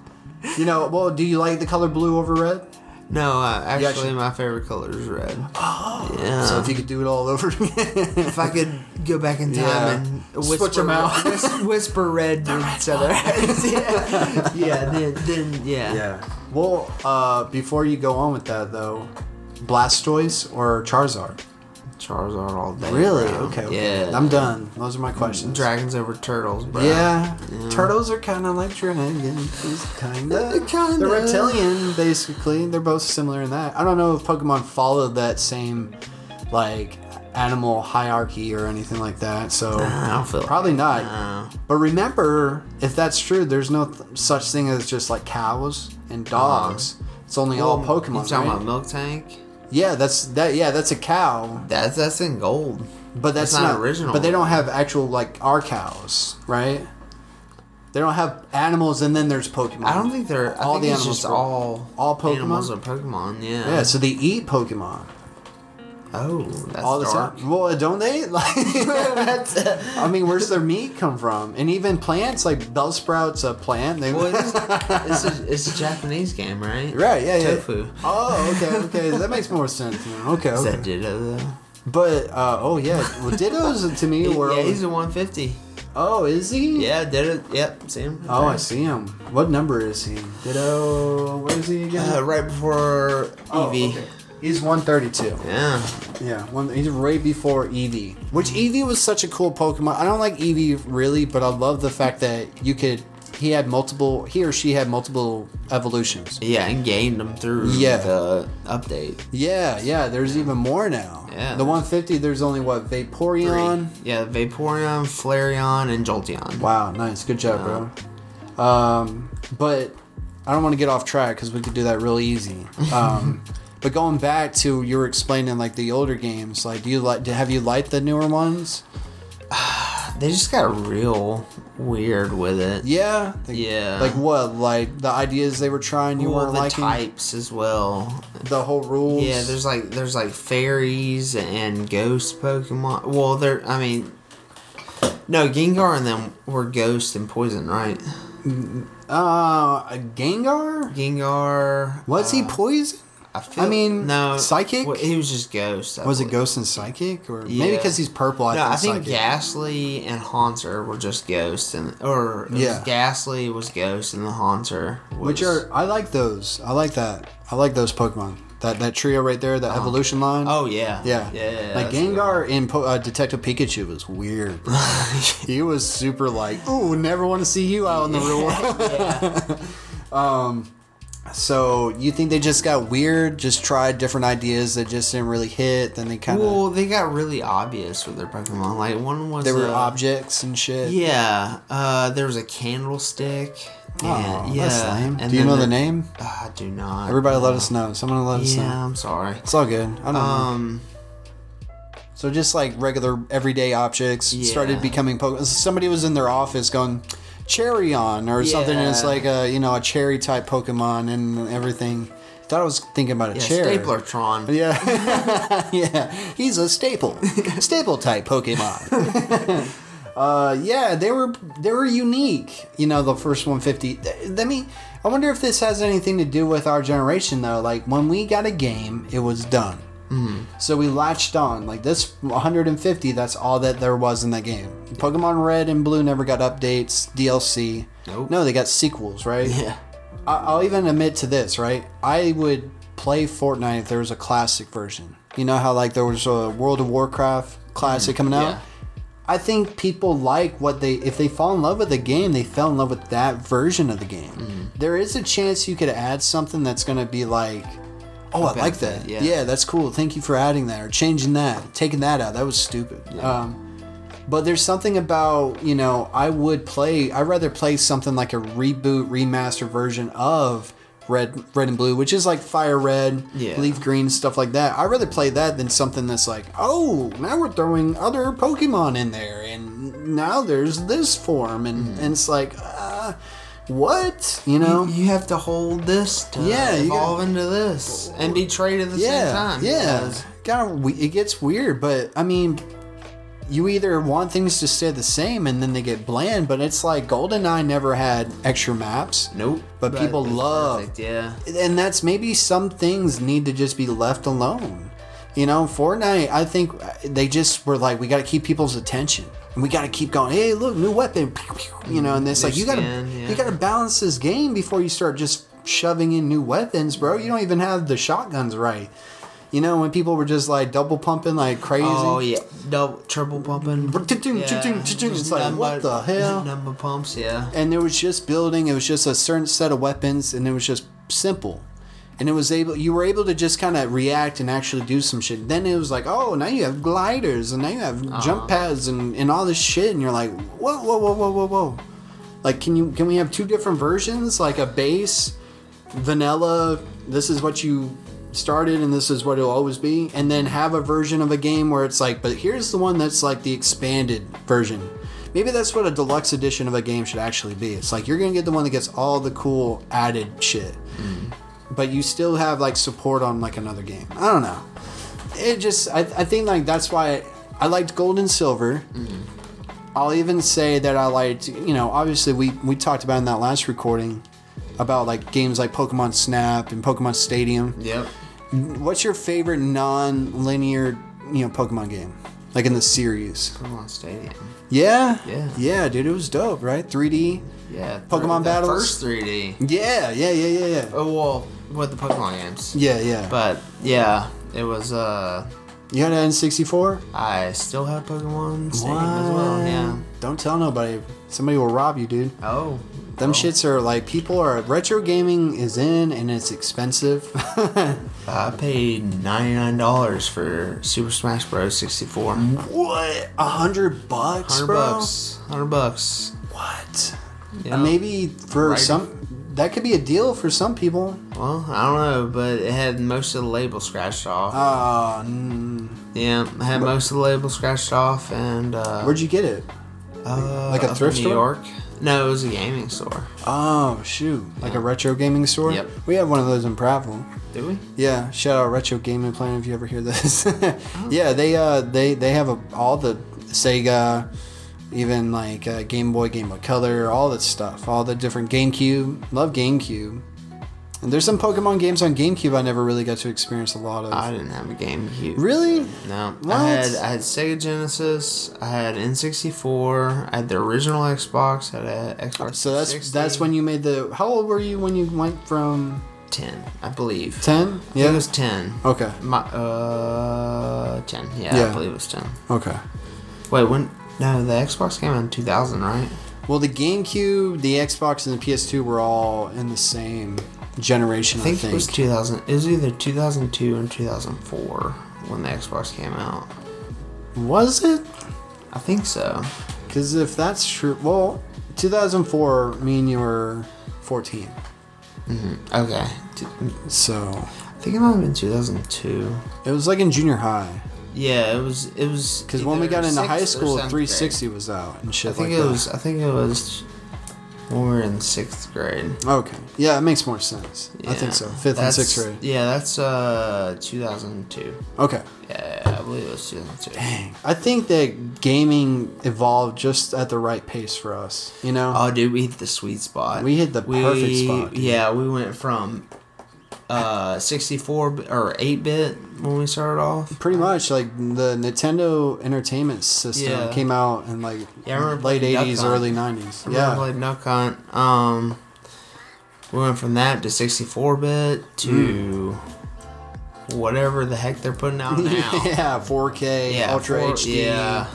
You know, well, do you like the color blue over red? No, uh, actually, actually- my favorite color is red. Oh, yeah. So if you could do it all over again. if I could go back in time Yeah. and Switch whisper, 'em out. whis- whisper red to each other. yeah, yeah, then, then yeah. yeah. Well, uh, before you go on with that, though, Blastoise or Charizard? Charizard all day. Really? bro. Okay. Yeah. I'm done. Those are my questions. Dragons over turtles, bro. Yeah, turtles are kind of like dragons, kind of. Kinda. They're reptilian, basically. They're both similar in that. I don't know if Pokemon followed that same, like, animal hierarchy or anything like that. So I don't feel probably not. Uh, But remember, if that's true, there's no th- such thing as just like cows and dogs. It's only all well, Pokemon, You talking right? about Miltank? Yeah, that's that. Yeah, that's a cow. That's that's in gold. But that's, That's not not, original. But they don't have actual like our cows, right? They don't have animals, and then there's Pokemon. I don't think they're. I All think the animals just are- all all Pokemon? Animals are Pokemon. Yeah. Yeah, so they eat Pokemon Oh, that's all the dark. time. Well, don't they? Like, That's, uh, I mean, where's their meat come from? And even plants, like Bellsprouts, a plant. They, well, it is, it's, a, it's a Japanese game, right? right? Yeah, yeah. Tofu. Oh, okay, okay. That makes more sense. Now. Okay, Is okay. that Ditto though? But uh, oh yeah, well, Ditto's to me were. yeah, he's a 150. oh, is he? Yeah, Ditto. Yep, see him. Oh, I see him. What number is he? Ditto. Where is he again? Uh, right before Oh, okay. He's 132. Yeah. Yeah, one, he's right before Eevee. Which Eevee was such a cool Pokemon. I don't like Eevee really, but I love the fact that you could. He had multiple. He or she had multiple evolutions. Yeah, and gained them through Yeah. the update. Yeah, yeah. There's even more now. Yeah. The 150. There's only what Vaporeon. Three. Yeah, Vaporeon, Flareon, and Jolteon. Wow, nice. Good job, bro. Um, but I don't want to get off track because we could do that real easy. Um, but going back to you were explaining like the older games, like do you like? Have you liked the newer ones? They just got real weird with it. Yeah. Like, Yeah. Like what? Like the ideas they were trying you well, weren't the liking. types as well. The whole rules. Yeah, there's like there's like fairies and ghost Pokemon. Well, they're I mean, no, Gengar and them were ghost and poison, right? uh Gengar. Gengar Was he uh, poison? I, feel, I mean, no, psychic? well, he was just ghost. I Was it. Ghost and Psychic, or maybe because he's purple? I no, I think think Psychic. Gastly and Haunter were just ghosts, and or it was Yeah. Gastly was ghost, and the Haunter was, Which are I like those. I like that. I like those Pokemon. That that trio right there, that evolution line. oh yeah, Yeah, yeah. Like that's Gengar in po- uh, Detective Pikachu was weird. he was super like, "Ooh, never want to see you out in the real world." yeah. So you think they just got weird? Just tried different ideas that just didn't really hit. Then they kind of Well, they got really obvious with their Pokemon. Like one was they were uh, objects and shit. Yeah, uh, there was a candlestick. Oh, and, yeah, that's lame. and Do you know the there- name? Uh, I do not. Everybody, let us know. Someone let us Yeah, know. I'm sorry. It's all good. I don't know. Um, So just like regular everyday objects Yeah. started becoming Pokemon. Somebody was in their office going cherry on or something, and it's like a you know a cherry type Pokemon and everything. thought I was thinking about a Yeah, chair. Staplertron. Yeah, yeah. He's a staple, staple type Pokemon. uh, yeah, they were they were unique. You know, the first 150. Let me. I wonder if this has anything to do with our generation though. Like when we got a game, it was done. Mm-hmm. So we latched on. Like this 150, that's all that there was in that game. Pokemon Red and Blue never got updates, DLC. Nope. No, they got sequels, right? Yeah. I- I'll even admit to this, right? I would play Fortnite if there was a classic version. You know how like there was a World of Warcraft classic mm, coming out. yeah. I think people like what they if they fall in love with the game, they fell in love with that version of the game. Mm-hmm. There is a chance you could add something that's going to be like, oh, I like that. Yeah. yeah. that's cool. Thank you for adding that or changing that, taking that out. That was stupid. Um, but there's something about you know I would play. I'd rather play something like a reboot, remaster version of Red, Red and Blue, which is like Fire Red, Yeah. Leaf Green, stuff like that. I'd rather play that than something that's like, oh, now we're throwing other Pokemon in there, and now there's this form, and, Mm-hmm. and it's like, uh, what? You know? You have to hold this to Yeah, you evolve got- into this and be traded at the yeah, same time. yeah. because- it gets weird, but I mean, you either want things to stay the same and then they get bland, but it's like GoldenEye never had extra maps. Nope. But people love- perfect, Yeah. and that's maybe some things need to just be left alone. You know, Fortnite, I think uh, they just were like, we got to keep people's attention, and we got to keep going. Hey, look, new weapon, you know, and it's like you got to yeah. you got to balance this game before you start just shoving in new weapons, bro. You don't even have the shotguns right. You know, when people were just like double pumping like crazy. Oh yeah, double triple pumping. Cha-ching. It's like, nothing what the hell? Number pumps, yeah. and there was just building it was just a certain set of weapons and it was just simple and it was able you were able to just kind of react and actually do some shit. Then it was like oh now you have gliders and now you have jump pads and, and all this shit. And you're like whoa whoa whoa whoa whoa whoa. Like can you can we have two different versions? Like a base vanilla this is what you started and this is what it'll always be. And then have a version of a game where it's like but here's the one that's like the expanded version. Maybe that's what a deluxe edition of a game should actually be. It's like you're gonna get the one that gets all the cool added shit mm-hmm. But you still have like support on like another game i don't know it just i, I think like that's why i liked gold and silver mm-hmm. I'll even say that I liked, you know, obviously we we talked about in that last recording about like games like Pokemon Snap and Pokemon Stadium. Yep. What's your favorite non-linear, you know, Pokemon game? Like in the series? Pokemon Stadium. Yeah? Yeah. Yeah, dude, it was dope, right? 3D? Yeah. Pokemon battles? First 3D. Yeah, yeah, yeah, yeah, yeah. Oh well, with the Pokemon games. Yeah, yeah. But yeah, it was. uh you had an N64? I still have Pokemon Stadium as well. Yeah. Don't tell nobody. Somebody will rob you, dude. Oh. Them oh. shits are like people are retro gaming is in and it's expensive. I paid ninety nine dollars for Super Smash Bros. sixty four. what? A hundred bucks, Hundred bucks. Hundred bucks. What? You know? maybe for Right. some, that could be a deal for some people. Well, I don't know, but it had most of the label scratched off. Uh, mm, yeah, it had most of the label scratched off, and uh, where'd you get it? uh, like a thrift New store? York. No, it was a gaming store. Oh shoot, like a retro gaming store. Yep. We have one of those in Prattville. Did we? Yeah, shout out Retro Gaming Plan if you ever hear this. Oh. yeah, they uh they they have a, all the Sega, even like uh, Game Boy, Game Boy Color, all that stuff, all the different GameCube. Love GameCube. And there's some Pokemon games on GameCube I never really got to experience a lot of. I didn't have a GameCube. really? No, What? I had I had Sega Genesis, I had N64, I had the original Xbox, I had a Xbox. So that's 360, that's when you made the. How old were you when you went from ten, I believe. ten? Yeah, it was ten. Okay. My uh, ten. Yeah, Yeah. I believe it was ten. Okay. Wait, when? No, the Xbox came out in two thousand, right? Well, the GameCube, the Xbox, and the PS2 were all in the same generation. I think, it was 2000. It was either 2002 and 2004 when the Xbox came out. Was it? I think so. Because if that's true, well, 2004, mean you were 14. Mm-hmm. Okay. So I think it might have been 2002. it was like in junior high. Yeah, it was. It was Because when we got into high school, seventh grade. 360 was out and shit I think like it that. was. I think it was. when we were in sixth grade. Okay. Yeah, it makes more sense. I think so. Fifth and sixth grade. Yeah, that's uh 2002. Okay. Yeah, I believe it was 2002. Dang. I think that gaming evolved just at the right pace for us. You know? Oh, dude, we hit the sweet spot. We hit the perfect spot, dude. Yeah, we went from uh 64 or 8 bit when we started off. Pretty much, like the Nintendo Entertainment System Yeah. came out in like Yeah, late playing Duck '80s, early '90s. I Yeah, played Duck Hunt. Um, we went from that to 64 bit to whatever the heck they're putting out now. yeah, 4K, Yeah, Ultra four- HD, Yeah,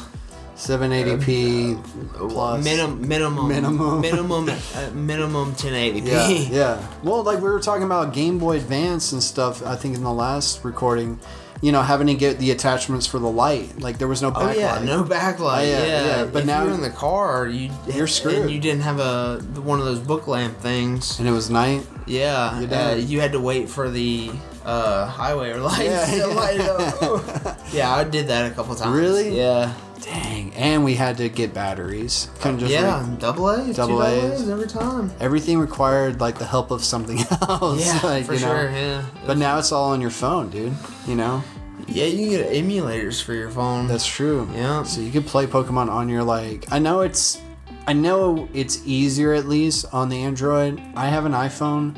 780p plus. minimum, minimum, Minimum. minimum, uh, minimum 1080p. Yeah, yeah. Well, like we were talking about Game Boy Advance and stuff. I think in the last recording, you know, having to get the attachments for the light. Like there was no Oh backlight. yeah, no backlight. Oh, yeah, yeah, yeah, but if now- you were in the car, you You're screwed. And you didn't have a one of those book lamp things. And it was night. Yeah, You're uh, you had to wait for the uh, highway or lights Yeah, to yeah. light up. yeah, I did that a couple times. Really? Yeah. Dang. And we had to get batteries. Couldn't just yeah, re- double A, double A's. A's every time. everything required like the help of something else. Yeah, like, for you know. sure. Yeah. But now it's all on your phone, dude. You know. yeah, you can get emulators for your phone. That's true. Yeah. So you could play Pokemon on your like. I know it's, I know it's easier at least on the Android. I have an iPhone.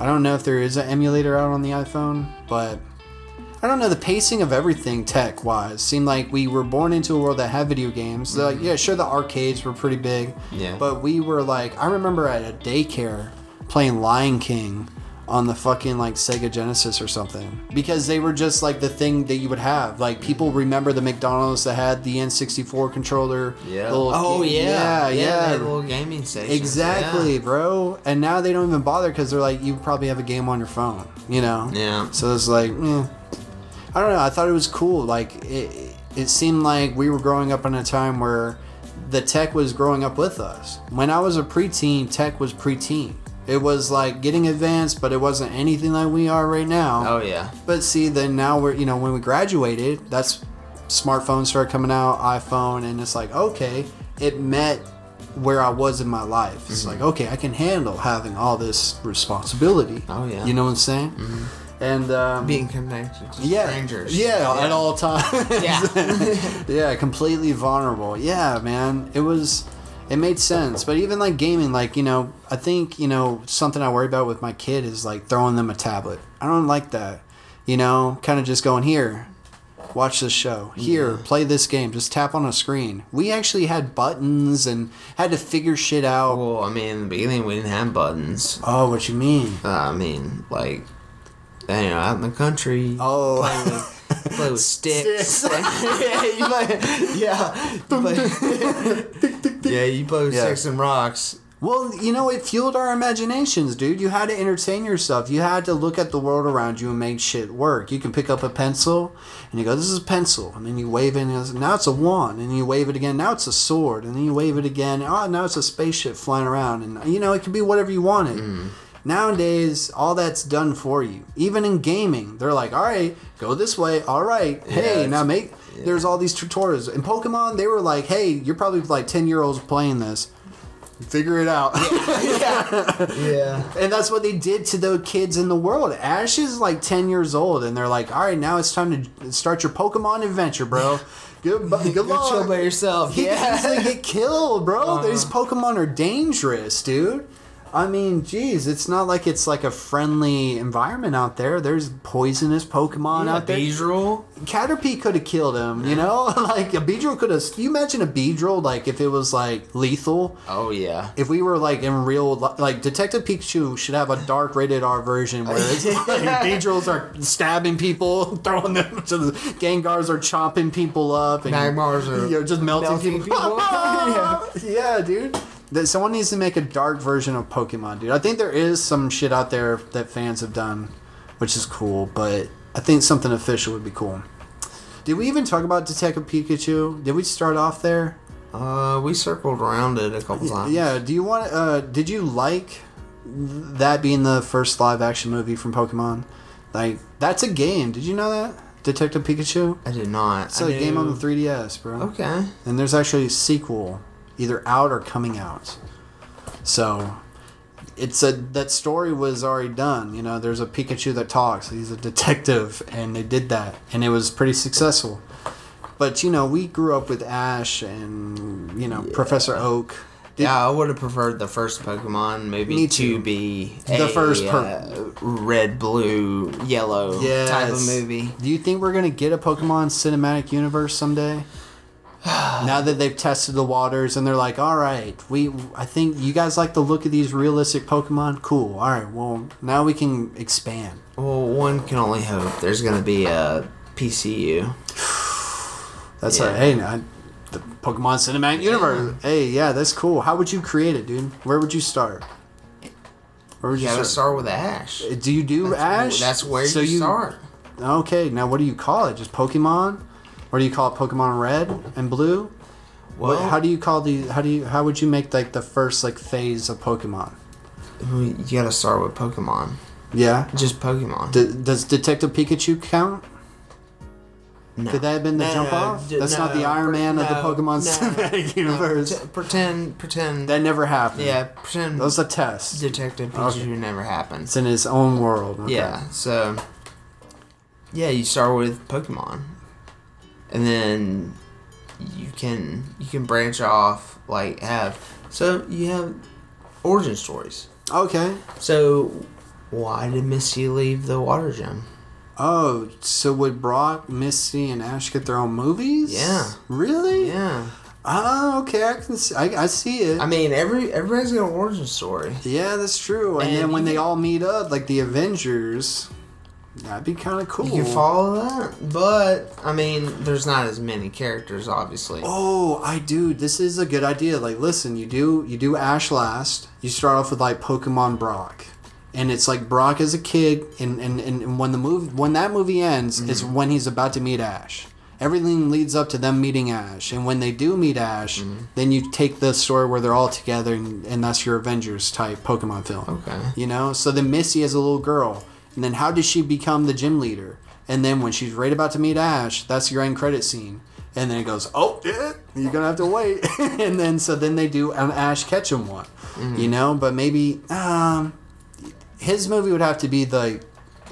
I don't know if there is an emulator out on the iPhone, but I don't know the pacing of everything tech wise. Seemed like we were born into a world that had video games. Like, yeah, sure, the arcades were pretty big. Yeah. But we were like, I remember at a daycare playing Lion King on the fucking like Sega Genesis or something because they were just like the thing that you would have. Like people remember the McDonald's that had the N64 controller. yeah. little Oh ga- yeah. yeah, they yeah. little gaming stations. Exactly, bro. And now they don't even bother because they're like, you probably have a game on your phone, you know? Yeah. So it's like, eh. I don't know. I thought it was cool. Like it, it seemed like we were growing up in a time where the tech was growing up with us. When I was a preteen, tech was preteen. It was like getting advanced, but it wasn't anything like we are right now. Oh yeah. But see, then now we're you know when we graduated, that's smartphones started coming out, iPhone, and it's like okay, it met where I was in my life. It's mm-hmm. like okay, I can handle having all this responsibility. Oh, yeah. you know what I'm saying? Mm-hmm. And um, Being connected to yeah, strangers. yeah, at all times. Yeah. yeah, completely vulnerable. Yeah, man, it was. It made sense, but even like gaming, like you know, I think you know something I worry about with my kid is like throwing them a tablet. I don't like that. You know, kind of just going here, watch this show. Here, play this game. Just tap on a screen. We actually had buttons and had to figure shit out. Well, I mean, in the beginning we didn't have buttons. Oh, what you mean? Uh, I mean, like, you know, out in the country, Oh. play with, play with sticks. Sticks. yeah, you play, yeah, you play, yeah, you play with Yeah. sticks and rocks. Well, you know, it fueled our imaginations, dude. You had to entertain yourself. You had to look at the world around you and make shit work. You can pick up a pencil and you go, "This is a pencil," and then you wave it, and it's- now it's a wand, and you wave it again. Now it's a sword, and then you wave it again. Oh, now it's a spaceship flying around, and you know it could be whatever you wanted. Mm. Nowadays, all that's done for you. Even in gaming, they're like, "All right, go this way. All right, hey, it's- now make." There's all these tutorials. In Pokemon, they were like, "Hey, you're probably like ten year olds playing this." Figure it out. Yeah, yeah. And that's what they did to the kids in the world. Ash is like 10 years old, and they're like, all right, now it's time to start your Pokemon adventure, bro. Good, good go luck. chill by yourself. He Yeah, can easily get killed, bro. These uh-huh. Pokemon are dangerous, dude. I mean, geez, it's not like it's like a friendly environment out there. There's poisonous Pokemon out there. Beedrill. Caterpie could have killed him, you know? like, a Beedrill could have. You imagine a Beedrill, like, if it was, like, lethal? Oh yeah. if we were like in real li- like Detective Pikachu should have a dark rated R version where it's like Beedrills are stabbing people, throwing them to the Gengars are chopping people up, and Magmars are you know, just melting, melting people. people. yeah. yeah, dude. That someone needs to make a dark version of Pokemon, dude. I think there is some shit out there that fans have done, which is cool, but I think something official would be cool. Did we even talk about Detective Pikachu? Did we start off there? Uh, we circled around it a couple times. Yeah. Do you want? Uh, did you like that being the first live action movie from Pokemon? Like that's a game. Did you know that Detective Pikachu? I did not. It's I a game on the 3DS, bro. Okay. And there's actually a sequel, either out or coming out. So it's a that story was already done. You know, there's a Pikachu that talks. He's a detective, and they did that, and it was pretty successful. But you know, we grew up with Ash and you know Professor Oak. Did- yeah, I would have preferred the first Pokemon, maybe to be The a, first per- uh, red, blue, yellow type of movie. Do you think we're gonna get a Pokemon cinematic universe someday? now that they've tested the waters and they're like, all right, we, I think you guys like the look of these realistic Pokemon. Cool. All right. Well, now we can expand. Well, one can only hope there's going to be a PCU. That's Yeah. like, hey, I, the Pokemon cinematic universe. Hey, yeah, that's cool. How would you create it, dude? Where would you start? Where would You you got to start? start with Ash. Do you do That's, Ash? That's where So you, start. Okay, now what do you call it? Just Pokemon, or do you call it Pokemon Red and Blue? Well, What, how do you call the? How do you? How would you make like the first like phase of Pokemon? you got to start with Pokemon. Yeah. Just Pokemon. D- does Detective Pikachu count? no. Could that have been the No, jump no, off? d- That's not the Iron Man of the Pokemon cinematic universe. T- pretend, pretend. That never happened. yeah, pretend. That was a test. Detective Okay. Pikachu never happened. It's in his own world. Okay. Yeah, so yeah, you start with Pokemon, and then you can you can branch off like have so you have origin stories. Okay. So why did Misty leave the Water Gem? Oh, so would Brock, Misty, and Ash get their own movies? Yeah. Really? Yeah, Oh, okay. I can see. I, I see it. I mean every everybody's got an origin story. Yeah, that's true. And, And then when they all meet up, like the Avengers, that'd be kind of cool. You can follow that, but I mean, there's not as many characters, obviously. Oh, I do. This is a good idea. Like, listen, you do you do Ash last. You start off with like Pokemon Brock, and it's like Brock as a kid, and and, and when the movie when that movie ends is mm-hmm. when he's about to meet Ash. Everything leads up to them meeting Ash, and when they do meet Ash, mm-hmm. then you take the story where they're all together, and, and that's your Avengers type Pokemon film. Okay. You know, so then Missy as a little girl, and then how does she become the gym leader? And then when she's right about to meet Ash, that's your end credit scene. And then it goes, oh, yeah, you're gonna have to wait. and then so then they do an Ash Ketchum one, you know. But maybe um, his movie would have to be the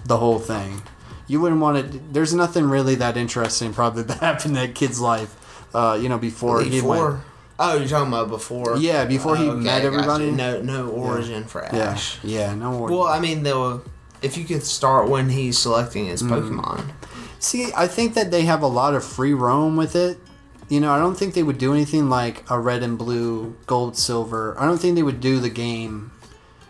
the whole thing. You wouldn't want to. There's nothing really that interesting probably that happened in that kid's life, uh, you know, before, he went. Oh, you're talking about before? Yeah, before he Oh, okay, met everybody. No, no origin for Ash. yeah, no worries. Well, I mean, though, if you could start when he's selecting his Mm-hmm. Pokemon. See, I think that they have a lot of free roam with it. You know, I don't think they would do anything like a red and blue, gold, silver. I don't think they would do the game.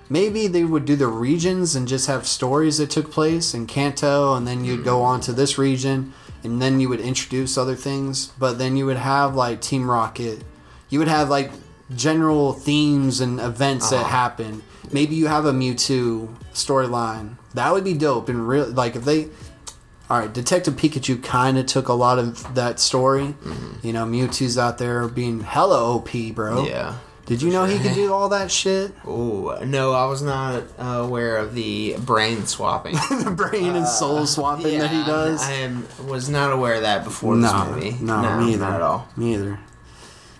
Maybe they would do the regions and just have stories that took place in Kanto, and then you'd go on to this region, and then you would introduce other things. But then you would have like Team Rocket. You would have like general themes and events that happen. Maybe you have a Mewtwo storyline. That would be dope. And real, like if they all right, Detective Pikachu kind of took a lot of that story. You know, Mewtwo's out there being hella OP, bro. Yeah. Did you know he could do all that shit? Oh no, I was not uh, aware of the brain swapping. the brain and soul swapping that he does. I am, was not aware of that before no, this movie. no, me either. Not at all. Me either.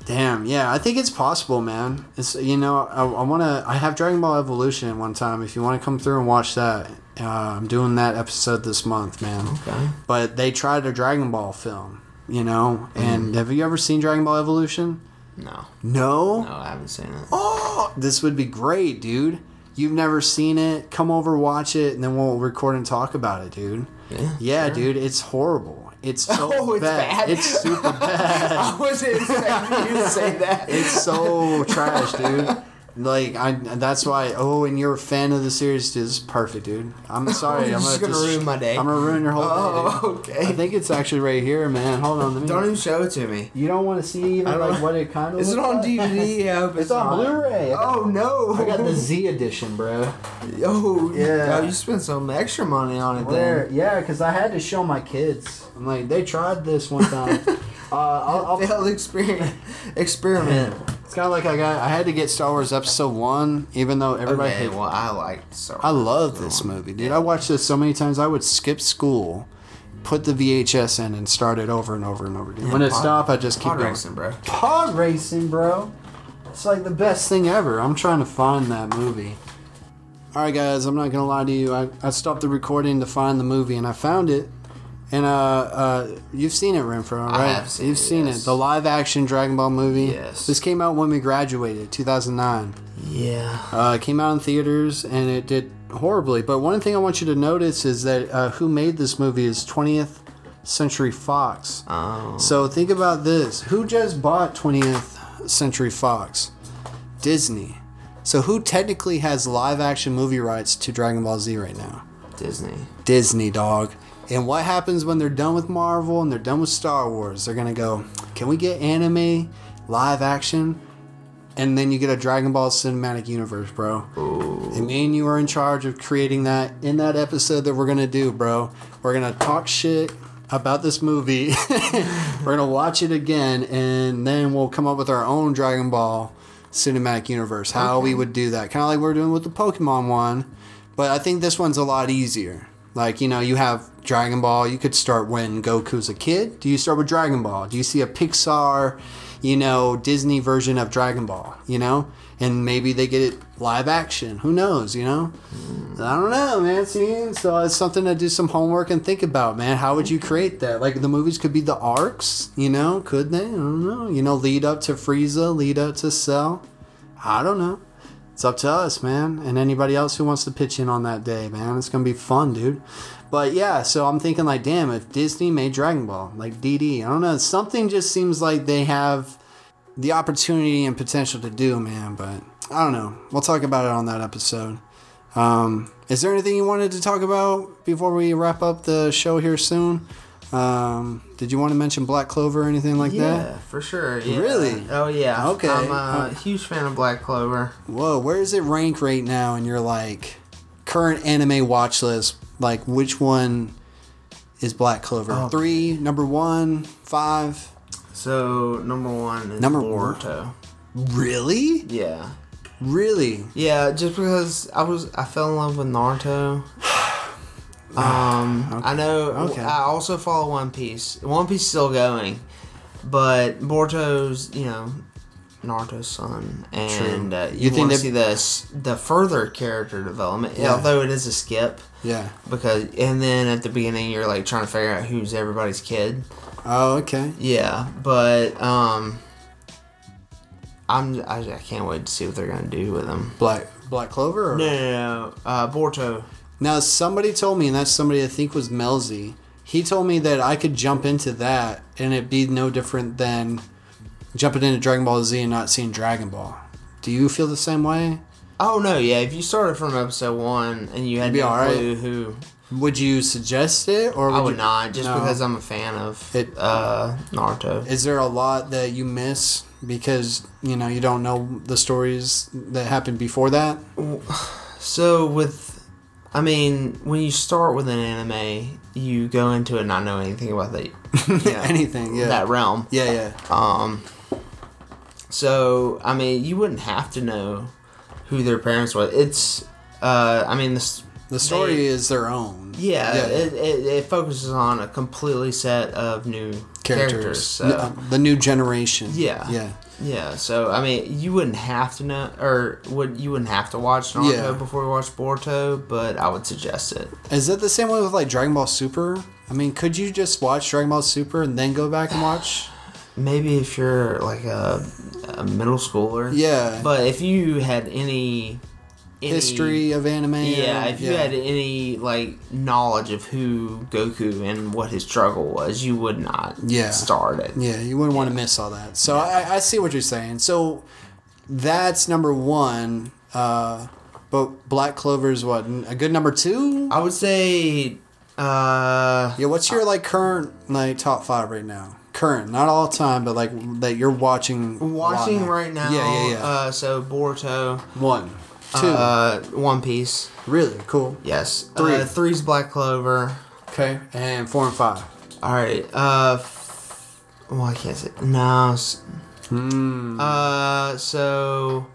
Damn, yeah, I think it's possible, man. It's you know, I, I want to. I have Dragon Ball Evolution one time. If you want to come through and watch that, uh, I'm doing that episode this month, man. Okay. But they tried a Dragon Ball film, you know. Mm. And have you ever seen Dragon Ball Evolution? No, No. no, I haven't seen it. Oh, this would be great, dude. You've never seen it? Come over, watch it, and then we'll record and talk about it, dude. Yeah, Yeah, sure. dude, it's horrible. It's so Oh, it's bad? It's super bad. I wasn't expecting you to say that. It's so trash, dude. Like I, that's why. Oh, and you're a fan of the series, dude. This is perfect, dude. I'm sorry. I'm just gonna, gonna ruin my day. I'm gonna ruin your whole day. Oh, dude. okay. I think it's actually right here, man. Hold on, let me. Don't even show it to me. you don't want to see even like what it kind of. Is it on DVD? I hope It's on not. Blu-ray. Got- Oh no! I got the Z edition, bro. Oh Yeah. Oh, you spent some extra money on it Where? then. Yeah, because I had to show my kids. I'm like, they tried this one time. Uh, I'll, I'll, Failed experiment. Experiment. it's kind of like I got. I had to get Star Wars Episode One, even though everybody. Okay, hated- well, I liked Star I love this movie, dude. I watched this so many times. I would skip school, put the VHS in, and start it over and over and over. Dude. when it stopped, I just keep Pod going. racing, bro. Pod racing, bro. It's like the best thing ever. I'm trying to find that movie. All right, guys, I'm not gonna lie to you. I, I stopped the recording to find the movie, and I found it. And uh, uh, you've seen it, Renfroe, right? I have seen you've it, seen yes. it. The live-action Dragon Ball movie. Yes. This came out when we graduated, 2009. Yeah. Uh, it came out in theaters, and it did horribly. But one thing I want you to notice is that uh, who made this movie is 20th Century Fox. Oh. So think about this: who just bought 20th Century Fox? Disney. So who technically has live-action movie rights to Dragon Ball Z right now? Disney. Disney, dog. And what happens when they're done with Marvel and they're done with Star Wars? They're gonna go, can we get anime, live action? And then you get a Dragon Ball cinematic universe, bro. Oh. And me and you are in charge of creating that in that episode that we're gonna do, bro. We're gonna talk shit about this movie. we're gonna watch it again, and then we'll come up with our own Dragon Ball cinematic universe. How we would do that, kind of like we're doing with the Pokemon one. But I think this one's a lot easier. Like, you know, you have Dragon Ball. You could start when Goku's a kid. Do you start with Dragon Ball? Do you see a Pixar, you know, Disney version of Dragon Ball, you know? And maybe they get it live action. Who knows, you know? Hmm. I don't know, man. See, so it's something to do some homework and think about, man. How would you create that? Like the movies could be the arcs, you know? Could they? I don't know. You know, lead up to Frieza, lead up to Cell. I don't know. It's up to us, man, and anybody else who wants to pitch in on that day, man. It's gonna be fun, dude. But yeah, so I'm thinking like, damn, if Disney made Dragon Ball, like DD, I don't know, something just seems like they have the opportunity and potential to do, man. But I don't know. We'll talk about it on that episode. Um, is there anything you wanted to talk about before we wrap up the show here soon? Um, did you want to mention Black Clover or anything like yeah, that? Yeah, for sure. Yeah. Really? Oh yeah. Okay. I'm a Oh. huge fan of Black Clover. Whoa, where does it rank right now in your like current anime watch list? Like which one is Black Clover? Oh. Three, number one, five. So number one is Number one. Boruto. Really? Yeah. Really? Yeah, just because I was I fell in love with Naruto. Um, I know. Okay. I also follow One Piece. One Piece is still going, but Boruto's, you know Naruto's son, and uh, You you, think to see the the further character development. Yeah. Although it is a skip Yeah. because, and then at the beginning you're like trying to figure out who's everybody's kid. Oh, okay. Yeah, but um, I'm I, I can't wait to see what they're gonna do with him. Black Black Clover. Or? No, no, no. Uh, Boruto. Now somebody told me, and that's somebody I think was Melzi, He told me that I could jump into that and it'd be no different than jumping into Dragon Ball Z and not seeing Dragon Ball. Do you feel the same way? Oh no, yeah. If you started from episode one and you had You'd be no alright. clue who, Would you suggest it, or I would you- not, just No. because I'm a fan of It- uh, Naruto. Is there a lot that you miss because you know you don't know the stories that happened before that? So with, I mean, when you start with an anime, you go into it not knowing anything about the yeah, Anything? Yeah. that realm. yeah, yeah. Um. So I mean, you wouldn't have to know who their parents were. It's, uh, I mean, this. The story they- is their own. Yeah, Yeah. It, it, it focuses on a completely set of new characters. characters. so- the new generation. Yeah. Yeah. Yeah, so I mean, you wouldn't have to know, or would you wouldn't have to watch Naruto Yeah. before you watch Boruto, but I would suggest it. Is it the same way with like Dragon Ball Super? I mean, could you just watch Dragon Ball Super and then go back and watch? Maybe if you're like a, a middle schooler. Yeah. But if you had any, any History of anime. yeah, or- if you had any like knowledge of who Goku and what his struggle was, you would not Yeah. start it. Yeah, you wouldn't want to miss all that. So I, I see what you're saying. So that's number one. Uh, but Black Clover's what a good number two. I would say, uh, Yeah, what's your like current like top five right now? Current, not all time, but like that you're watching. watching right now. Yeah, yeah, yeah. Uh, so Boruto, One, two. uh, One Piece. really cool. Yes. Three. Uh, three's Black Clover. Okay, and four and five. All right. Uh, f- well, I can't say no. s- Hmm. Uh, so,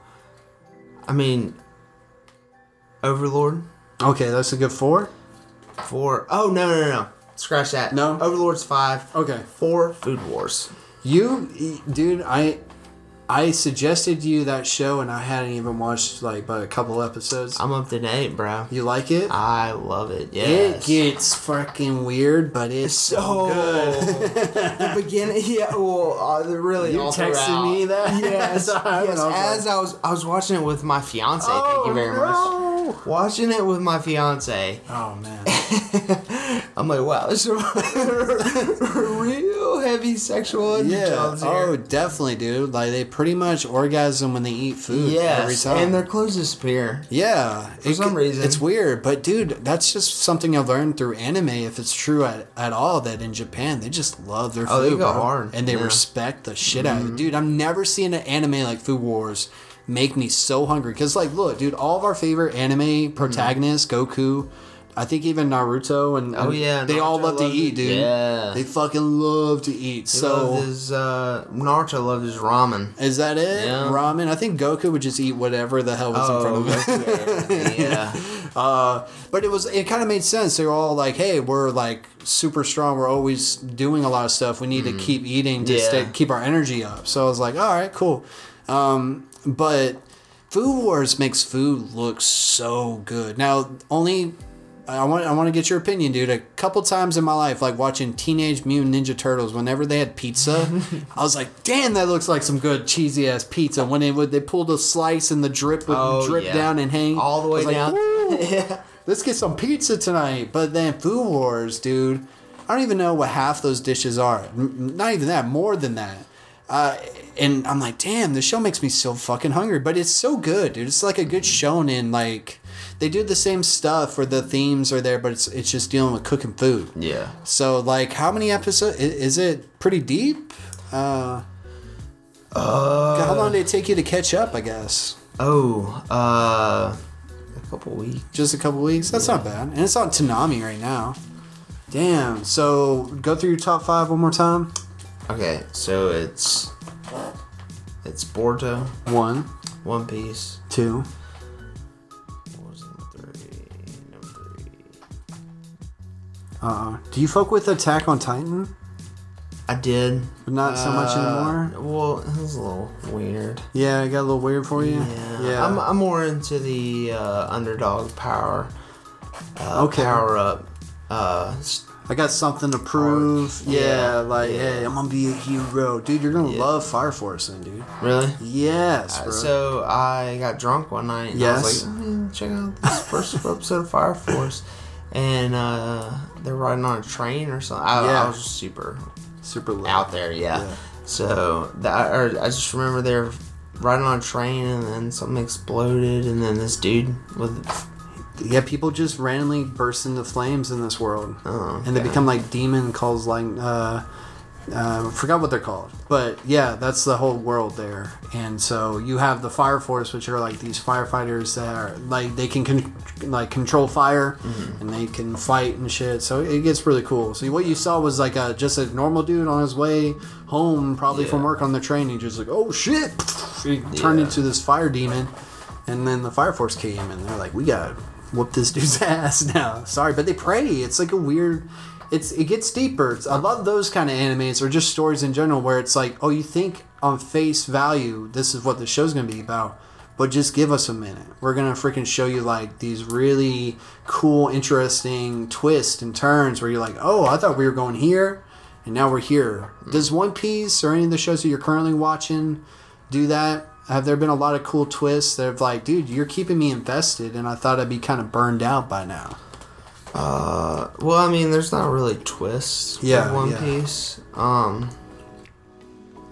I mean, Overlord Okay, that's a good four. four. Oh no no no no! Scratch that. No? Overlord's five. Okay. Four Food Wars. You, dude, I, I suggested you that show, and I hadn't even watched like but a couple episodes. I'm up to date, bro. you like it? I love it. It Yes. gets fucking weird, but it's so so good. the beginning, yeah. Well, uh, really You all texted throughout. me that? Yes, I yes. was like- As I was, I was watching it with my fiance. thank Oh, you very no. much. Watching it with my fiance. Oh man. I'm like, wow, this is real heavy sexual Yeah. here. Oh, definitely, dude. Like they pretty much orgasm when they eat food every yes, time. and their clothes disappear. yeah, for some reason. it's weird. But dude, that's just something I learned through anime. If it's true at, at all, that in Japan they just love their Oh, they food, go bro. hard. and they Yeah. Mm-hmm. respect the shit out of it. Dude, I'm never seeing an anime like Food Wars make me so hungry. Cause like, look, dude, all of our favorite anime protagonists, Goku. I think even Naruto and. Oh, yeah, they all love to eat, dude. Yeah. they fucking love to eat. He so his uh, Naruto loved his ramen. is that it? Yeah. Ramen? I think Goku would just eat whatever the hell was in front of him. yeah. Uh, but it was it kind of made sense. They were all like, "Hey, we're like super strong. We're always doing a lot of stuff. We need to keep eating to Mm. Yeah. stay, keep our energy up." So I was like, "All right, cool." Um, but Food Wars makes food look so good. Now, only I want I want to get your opinion, dude. A couple times in my life, like watching Teenage Mutant Ninja Turtles, whenever they had pizza, I was like, "Damn, that looks like some good cheesy ass pizza." When they would they pulled a slice and the drip would Oh, drip yeah. down and hang All the way was like, down. Yeah. let's get some pizza tonight. But then Food Wars, dude, I don't even know what half those dishes are. Not even that, more than that. Uh, and I'm like, damn, this show makes me so fucking hungry. But it's so good, dude. It's like a good shonen. Like they do the same stuff, where the themes are there, but it's it's just dealing with cooking food. Yeah. So like, how many episodes? Is it pretty deep? Uh, Uh, how long did it take you to catch up? I guess oh, uh, a couple weeks. just a couple weeks. That's not bad, and it's on Tanami right now. Damn. So go through your top five one more time. Okay, so it's it's Boruto, One, One Piece. two. Uh, do you fuck with Attack on Titan? I did, But not so much Uh, anymore. Well, it was a little weird. Yeah, it got a little weird for you. Yeah, I'm, I'm more into the uh, underdog power. Uh, Okay. Power up. Uh, I got something to prove. Yeah, Yeah, like yeah. hey, I'm gonna be a hero, dude. You're gonna Yeah. love Fire Force, then, dude. really? Yes, Uh, bro. so I got drunk one night and I Yes. was like, "Mm, check out this first episode of Fire Force. And uh, they're riding on a train or something. I, Yeah. I was super Super out there, yeah. Yeah. So that, or I just remember they're riding on a train and then something exploded and then this dude with Yeah, people just randomly burst into flames in this world, Oh, and they become like demon calls, like uh, uh, forgot what they're called, but yeah, that's the whole world there. And so you have the fire force, which are like these firefighters that are like they can con- like control fire, Mm-hmm. and they can fight and shit. So it gets really cool. So what you saw was like a just a normal dude on his way home, probably from work on the train. He just like, oh shit, he turned Yeah. into this fire demon. And then the fire force came, and they're like, "We gotta whoop this dude's ass now." Sorry, but they pray. It's like a weird. It's it gets deeper. It's, I love those kind of animes or just stories in general where it's like, oh, you think on face value this is what the show's gonna be about, but just give us a minute. We're gonna freaking show you like these really cool, interesting twists and turns where you're like, oh, I thought we were going here, and now we're here. Hmm. Does One Piece or any of the shows that you're currently watching do that? Have there been a lot of cool twists that have like, dude, you're keeping me invested, and I thought I'd be kind of burned out by now. Uh, well, I mean, there's not really twists. Yeah, with One yeah. Piece. Um,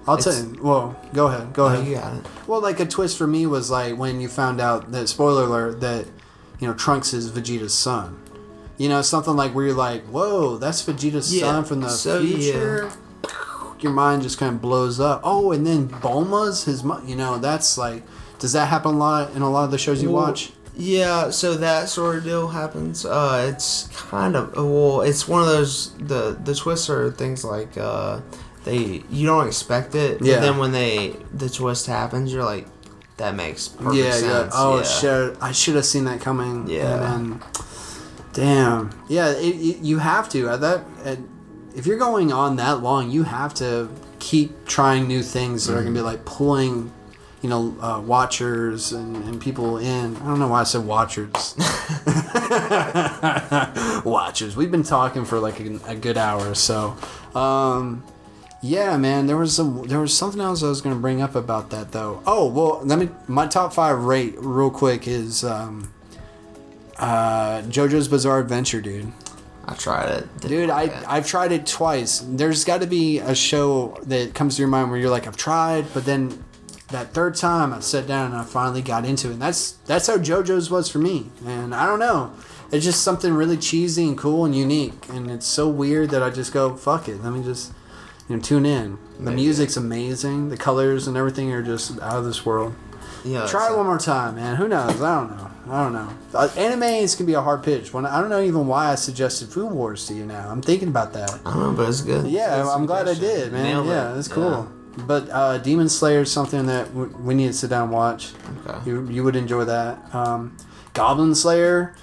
I'll tell you. Well, go ahead. Go oh, ahead. you got it. Well, like a twist for me was like when you found out that spoiler alert that you know Trunks is Vegeta's son. You know, something like where you're like, "Whoa, that's Vegeta's Yeah, son from the so, future." Your mind just kind of blows up. Oh, and then Bulma's his mo You know, that's like, does that happen a lot in a lot of the shows you Well, watch? Yeah, so that sort of deal happens. Uh, it's kind of well, it's one of those the the twists are things like uh, they you don't expect it, Yeah. but then when they the twist happens, you're like, that makes perfect yeah, yeah. Oh yeah. shit! I should have seen that coming. Yeah. And then, damn. Yeah, it, it, you have to. Uh, That uh, if you're going on that long, you have to keep trying new things that are gonna be like pulling, you know, uh, watchers and, and people in. I don't know why I said watchers. watchers. We've been talking for like a, a good hour or so. Um, yeah, man. There was a there was something else I was gonna bring up about that though. Oh well, let me. My top five rate real quick is um, uh, JoJo's Bizarre Adventure, dude. I tried it. Dude, I it. I've tried it twice. There's got to be a show that comes to your mind where you're like, I've tried, but then that third time I sat down and I finally got into it. And that's that's how JoJo's was for me. And I don't know, it's just something really cheesy and cool and unique. And it's so weird that I just go, fuck it, let me just you know tune in. The Maybe. music's amazing. The colors and everything are just out of this world. yeah, Try it one more time, man. Who knows? I don't know. I don't know. Uh, animes can be a hard pitch. When I don't know even why I suggested Food Wars to you now. I'm thinking about that. I don't know, but it's good. Yeah, It's I'm glad I did, man. Nailed it. yeah, it's cool. But uh, Demon Slayer is something that w- we need to sit down and watch. Okay. You, you would enjoy that. Um, Goblin Slayer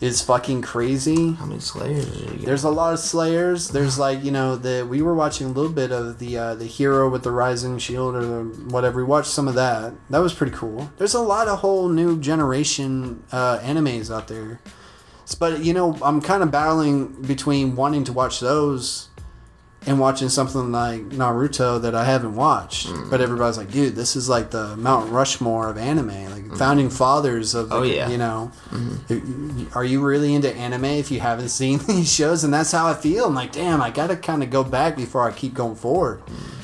is fucking crazy. How many Slayers did you get? There's a lot of Slayers. There's like you know the we were watching a little bit of the uh, the hero with the rising shield or the whatever. We watched some of that. That was pretty cool. There's a lot of whole new generation uh, animes out there. But you know I'm kind of battling between wanting to watch those and watching something like Naruto that I haven't watched. Mm. But everybody's like, dude, this is like the Mount Rushmore of anime, like founding fathers of the, Mm. Oh, yeah. Mm-hmm. you know. Are you really into anime if you haven't seen these shows? And that's how I feel. I'm like, damn, I gotta kind of go back before I keep going forward.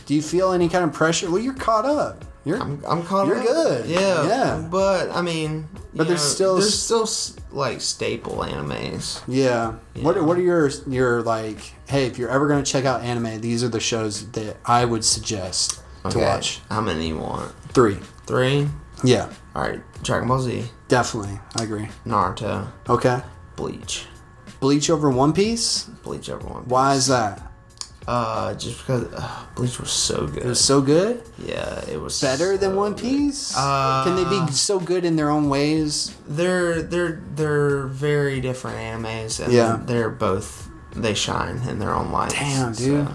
Do you feel any kind of pressure? Well, you're caught up. You're I'm, I'm caught You're up. good. Yeah. Yeah. But I mean, But there's know, still there's still like staple animes. yeah. What Yeah. What are your your like? Hey, if you're ever gonna check out anime, these are the shows that I would suggest to Okay. watch. How many you want? Three. Three. Yeah, All right. Dragon Ball Z, definitely. I agree. Naruto, Okay. Bleach, Bleach over One Piece. Bleach everyone. Why is that? Uh, just because uh, Bleach was so good. It was so good. yeah, it was Better than One. Piece. Uh, Can they be so good in their own ways? They're they're they're very different animes, and Yeah. they're both they shine in their own lights. Damn, dude.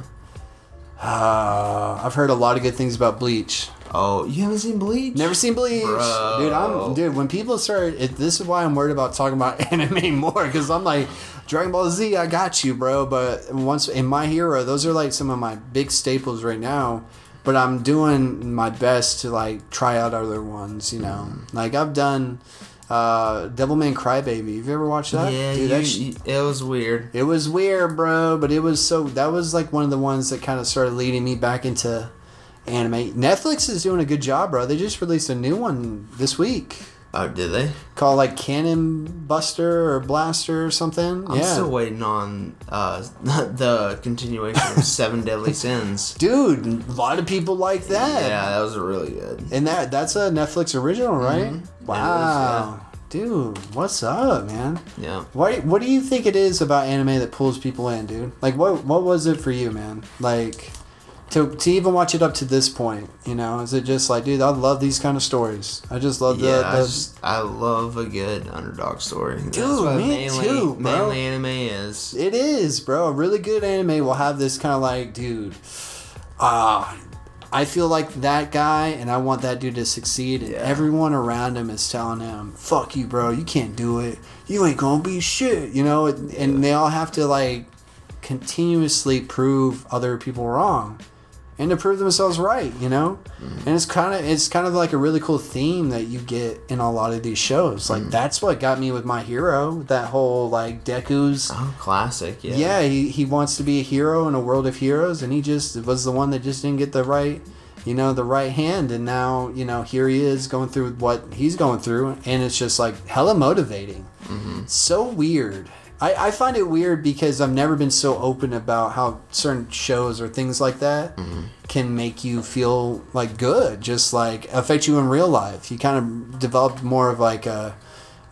Uh, I've heard a lot of good things about Bleach. Oh, you haven't seen Bleach? Never seen Bleach, Bro. dude. I'm dude. When people start, it, this is why I'm worried about talking about anime more because I'm like, Dragon Ball Z, I got you, bro. But once in My Hero, those are like some of my big staples right now. But I'm doing my best to like try out other ones. You know, like I've done uh, Devilman Crybaby. Have you ever watched that? Yeah, dude, you, that sh- it was weird. it was weird, bro, but it was so that was like one of the ones that kind of started leading me back into anime. Netflix is doing a good job, bro. They just released a new one this week Oh, did they? called like Cannon Buster or Blaster or something. I'm yeah. still waiting on uh, the continuation of Seven Deadly Sins. Dude, a lot of people like that. Yeah, that was really good. And that that's a Netflix original, right? Mm-hmm. Wow. Dude, what's up, man? Yeah. What what do you think it is about anime that pulls people in, dude? Like what what was it for you, man? Like to to even watch it up to this point, you know, is it just like, dude, I love these kind of stories. I just love the, Yeah, I, just, I love a good underdog story. That's Dude, what me mainly, too, bro. Mainly anime is. it is, bro. A really good anime will have this kind of like, dude, ah, I feel like that guy, and I want that dude to succeed. And Yeah. everyone around him is telling him, "Fuck you, bro. You can't do it. You ain't gonna be shit." You know, and they all have to like continuously prove other people wrong and to prove themselves right. You know, mm-hmm. and it's kind of it's kind of like a really cool theme that you get in a lot of these shows. Like mm. that's what got me with my hero. That whole like Deku's. Oh, classic. Yeah. Yeah, he, he wants to be a hero in a world of heroes, and he just was the one that just didn't get the right, you know, the right hand. And now, you know, here he is going through what he's going through, and it's just like hella motivating. Mm-hmm. So weird. I, I find it weird because I've never been so open about how certain shows or things like that can make you feel like good, just like affect you in real life. You kind of develop more of like a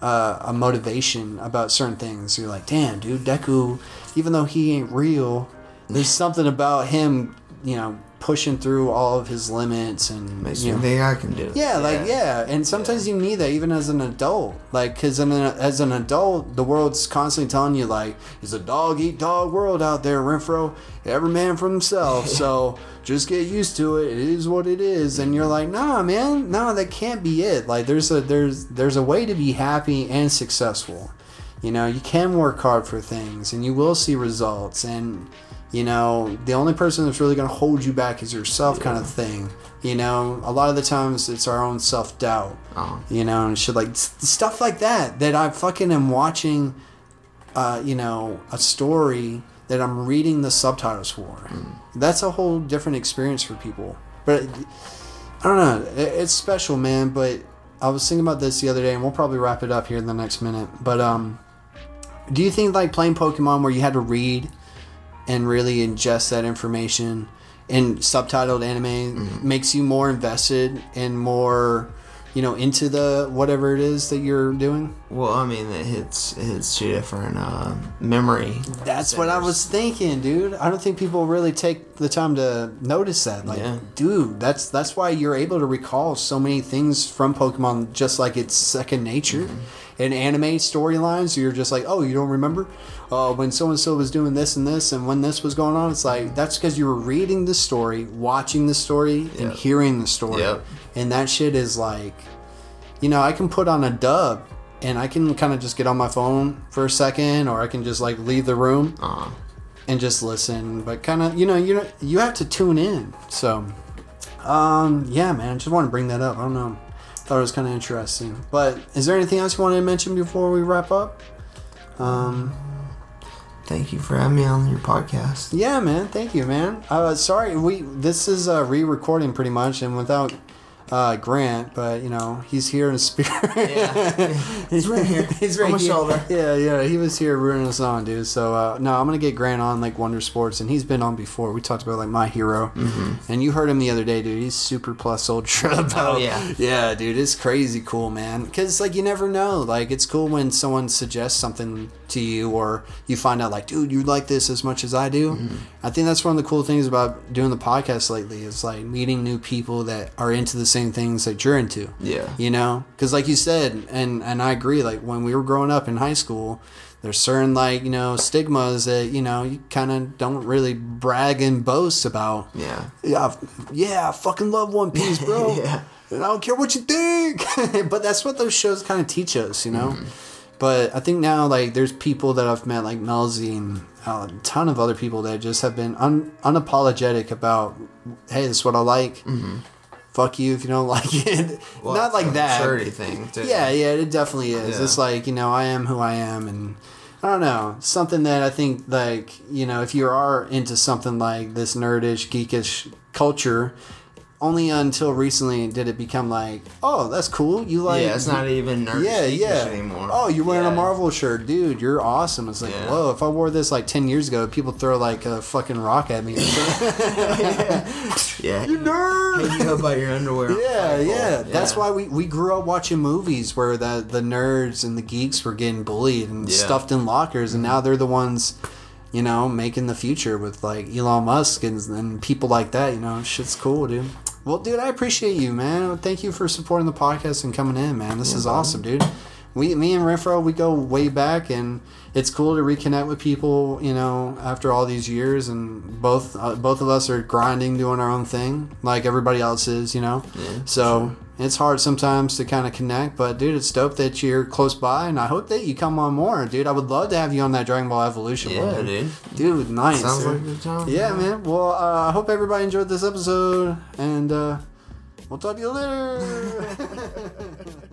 uh, a motivation about certain things. You're like, damn, dude, Deku, even though he ain't real, there's something about him, you know, pushing through all of his limits and Makes you know, think I can do it. yeah, like yeah, and sometimes you need that even as an adult, like because as an adult, the world's constantly telling you like it's a dog eat dog world out there, Renfroe. Every man for himself. so just get used to it. It is what it is, and you're like, nah, man, no, that can't be it. Like there's a there's there's a way to be happy and successful. You know, you can work hard for things, and you will see results, and you know the only person that's really going to hold you back is yourself kind of thing you know? A lot of the times it's our own self-doubt Oh. you know and shit like stuff like that that i fucking am watching uh, you know a story that i'm reading the subtitles for. That's a whole different experience for people. But i don't know it, it's special man but i was thinking about this the other day and we'll probably wrap it up here in the next minute but um do you think like playing pokemon where you had to read and really ingest that information in subtitled anime makes you more invested and more you know into the whatever it is that you're doing. Well, I mean, it hits it hits two different uh, memory. that's what i was thinking dude. I don't think people really take the time to notice that. Like Yeah. dude that's that's why you're able to recall so many things from pokemon just like it's second nature. In anime storylines you're just like oh you don't remember uh, when so and so was doing this and this and when this was going on it's like that's because you were reading the story watching the story and hearing the story. Yep. and that shit is like you know i can put on a dub and i can kind of just get on my phone for a second or i can just like leave the room Uh, and just listen. But kind of you know you know you have to tune in. So um yeah man I just want to bring that up. I don't know. Thought it was kind of interesting. But is there anything else you wanted to mention before we wrap up? Um thank you for having me on your podcast. yeah man thank you man uh sorry we this is a re-recording pretty much and without uh grant but you know he's here in spirit Yeah. he's right here, he's right on my here. shoulder. yeah yeah he was here rooting us on dude so uh no i'm gonna get grant on like wonder sports and he's been on before we talked about like my hero and you heard him the other day dude he's super plus ultra about Mm-hmm. Oh, yeah. yeah dude it's crazy cool man because like you never know like it's cool when someone suggests something to you or you find out like dude you like this as much as i do Mm-hmm. i think that's one of the cool things about doing the podcast lately is like meeting new people that are into the same things that you're into Yeah. you know because like you said and and i agree like when we were growing up in high school there's certain like you know stigmas that you know you kind of don't really brag and boast about Yeah. yeah yeah i fucking love one piece bro Yeah. and i don't care what you think but that's what those shows kind of teach us you know but i think now like there's people that i've met like melzy and uh, a ton of other people that just have been un- unapologetic about hey this is what i like fuck you if you don't like it Well, not like that maturity thing. Too. yeah, yeah, it definitely is. Yeah. It's like, you know, I am who I am and I don't know, something that I think like, you know, if you are into something like this nerdish, geekish culture, only until recently did it become like, oh, that's cool. You like yeah, it's not even nerd yeah, yeah. anymore. Oh, you're wearing Yeah. a Marvel shirt, dude. You're awesome. It's like, Yeah. whoa. If I wore this like ten years ago, people throw like a fucking rock at me. Yeah. you nerd. Hey, you go buy your underwear. on oh, Yeah, yeah. That's why we, we grew up watching movies where the, the nerds and the geeks were getting bullied and Yeah. stuffed in lockers, and mm-hmm. now they're the ones, you know, making the future with like Elon Musk and, and people like that. You know, shit's cool, dude. Well, dude, I appreciate you, man. Thank you for supporting the podcast and coming in, man. This is awesome, dude. We, me and Renfroe, we go way back, and it's cool to reconnect with people, you know, after all these years. And both uh, both of us are grinding, doing our own thing, like everybody else is, you know. Yeah, so it's hard sometimes to kind of connect, but dude, it's dope that you're close by, and I hope that you come on more, dude. I would love to have you on that Dragon Ball Evolution. Yeah, dude. Dude, nice. Sounds dude. like a good time. Yeah, man. Well, uh, I hope everybody enjoyed this episode, and uh, we'll talk to you later.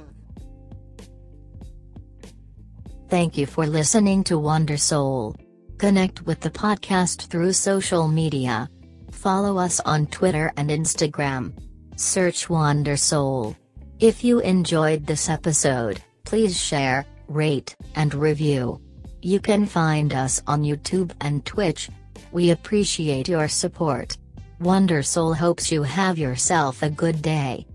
Thank you for listening to Wonder Soul. Connect with the podcast through social media. Follow us on Twitter and Instagram. Search Wonder Soul. If you enjoyed this episode, please share, rate, and review. You can find us on YouTube and Twitch. We appreciate your support. Wonder Soul hopes you have yourself a good day.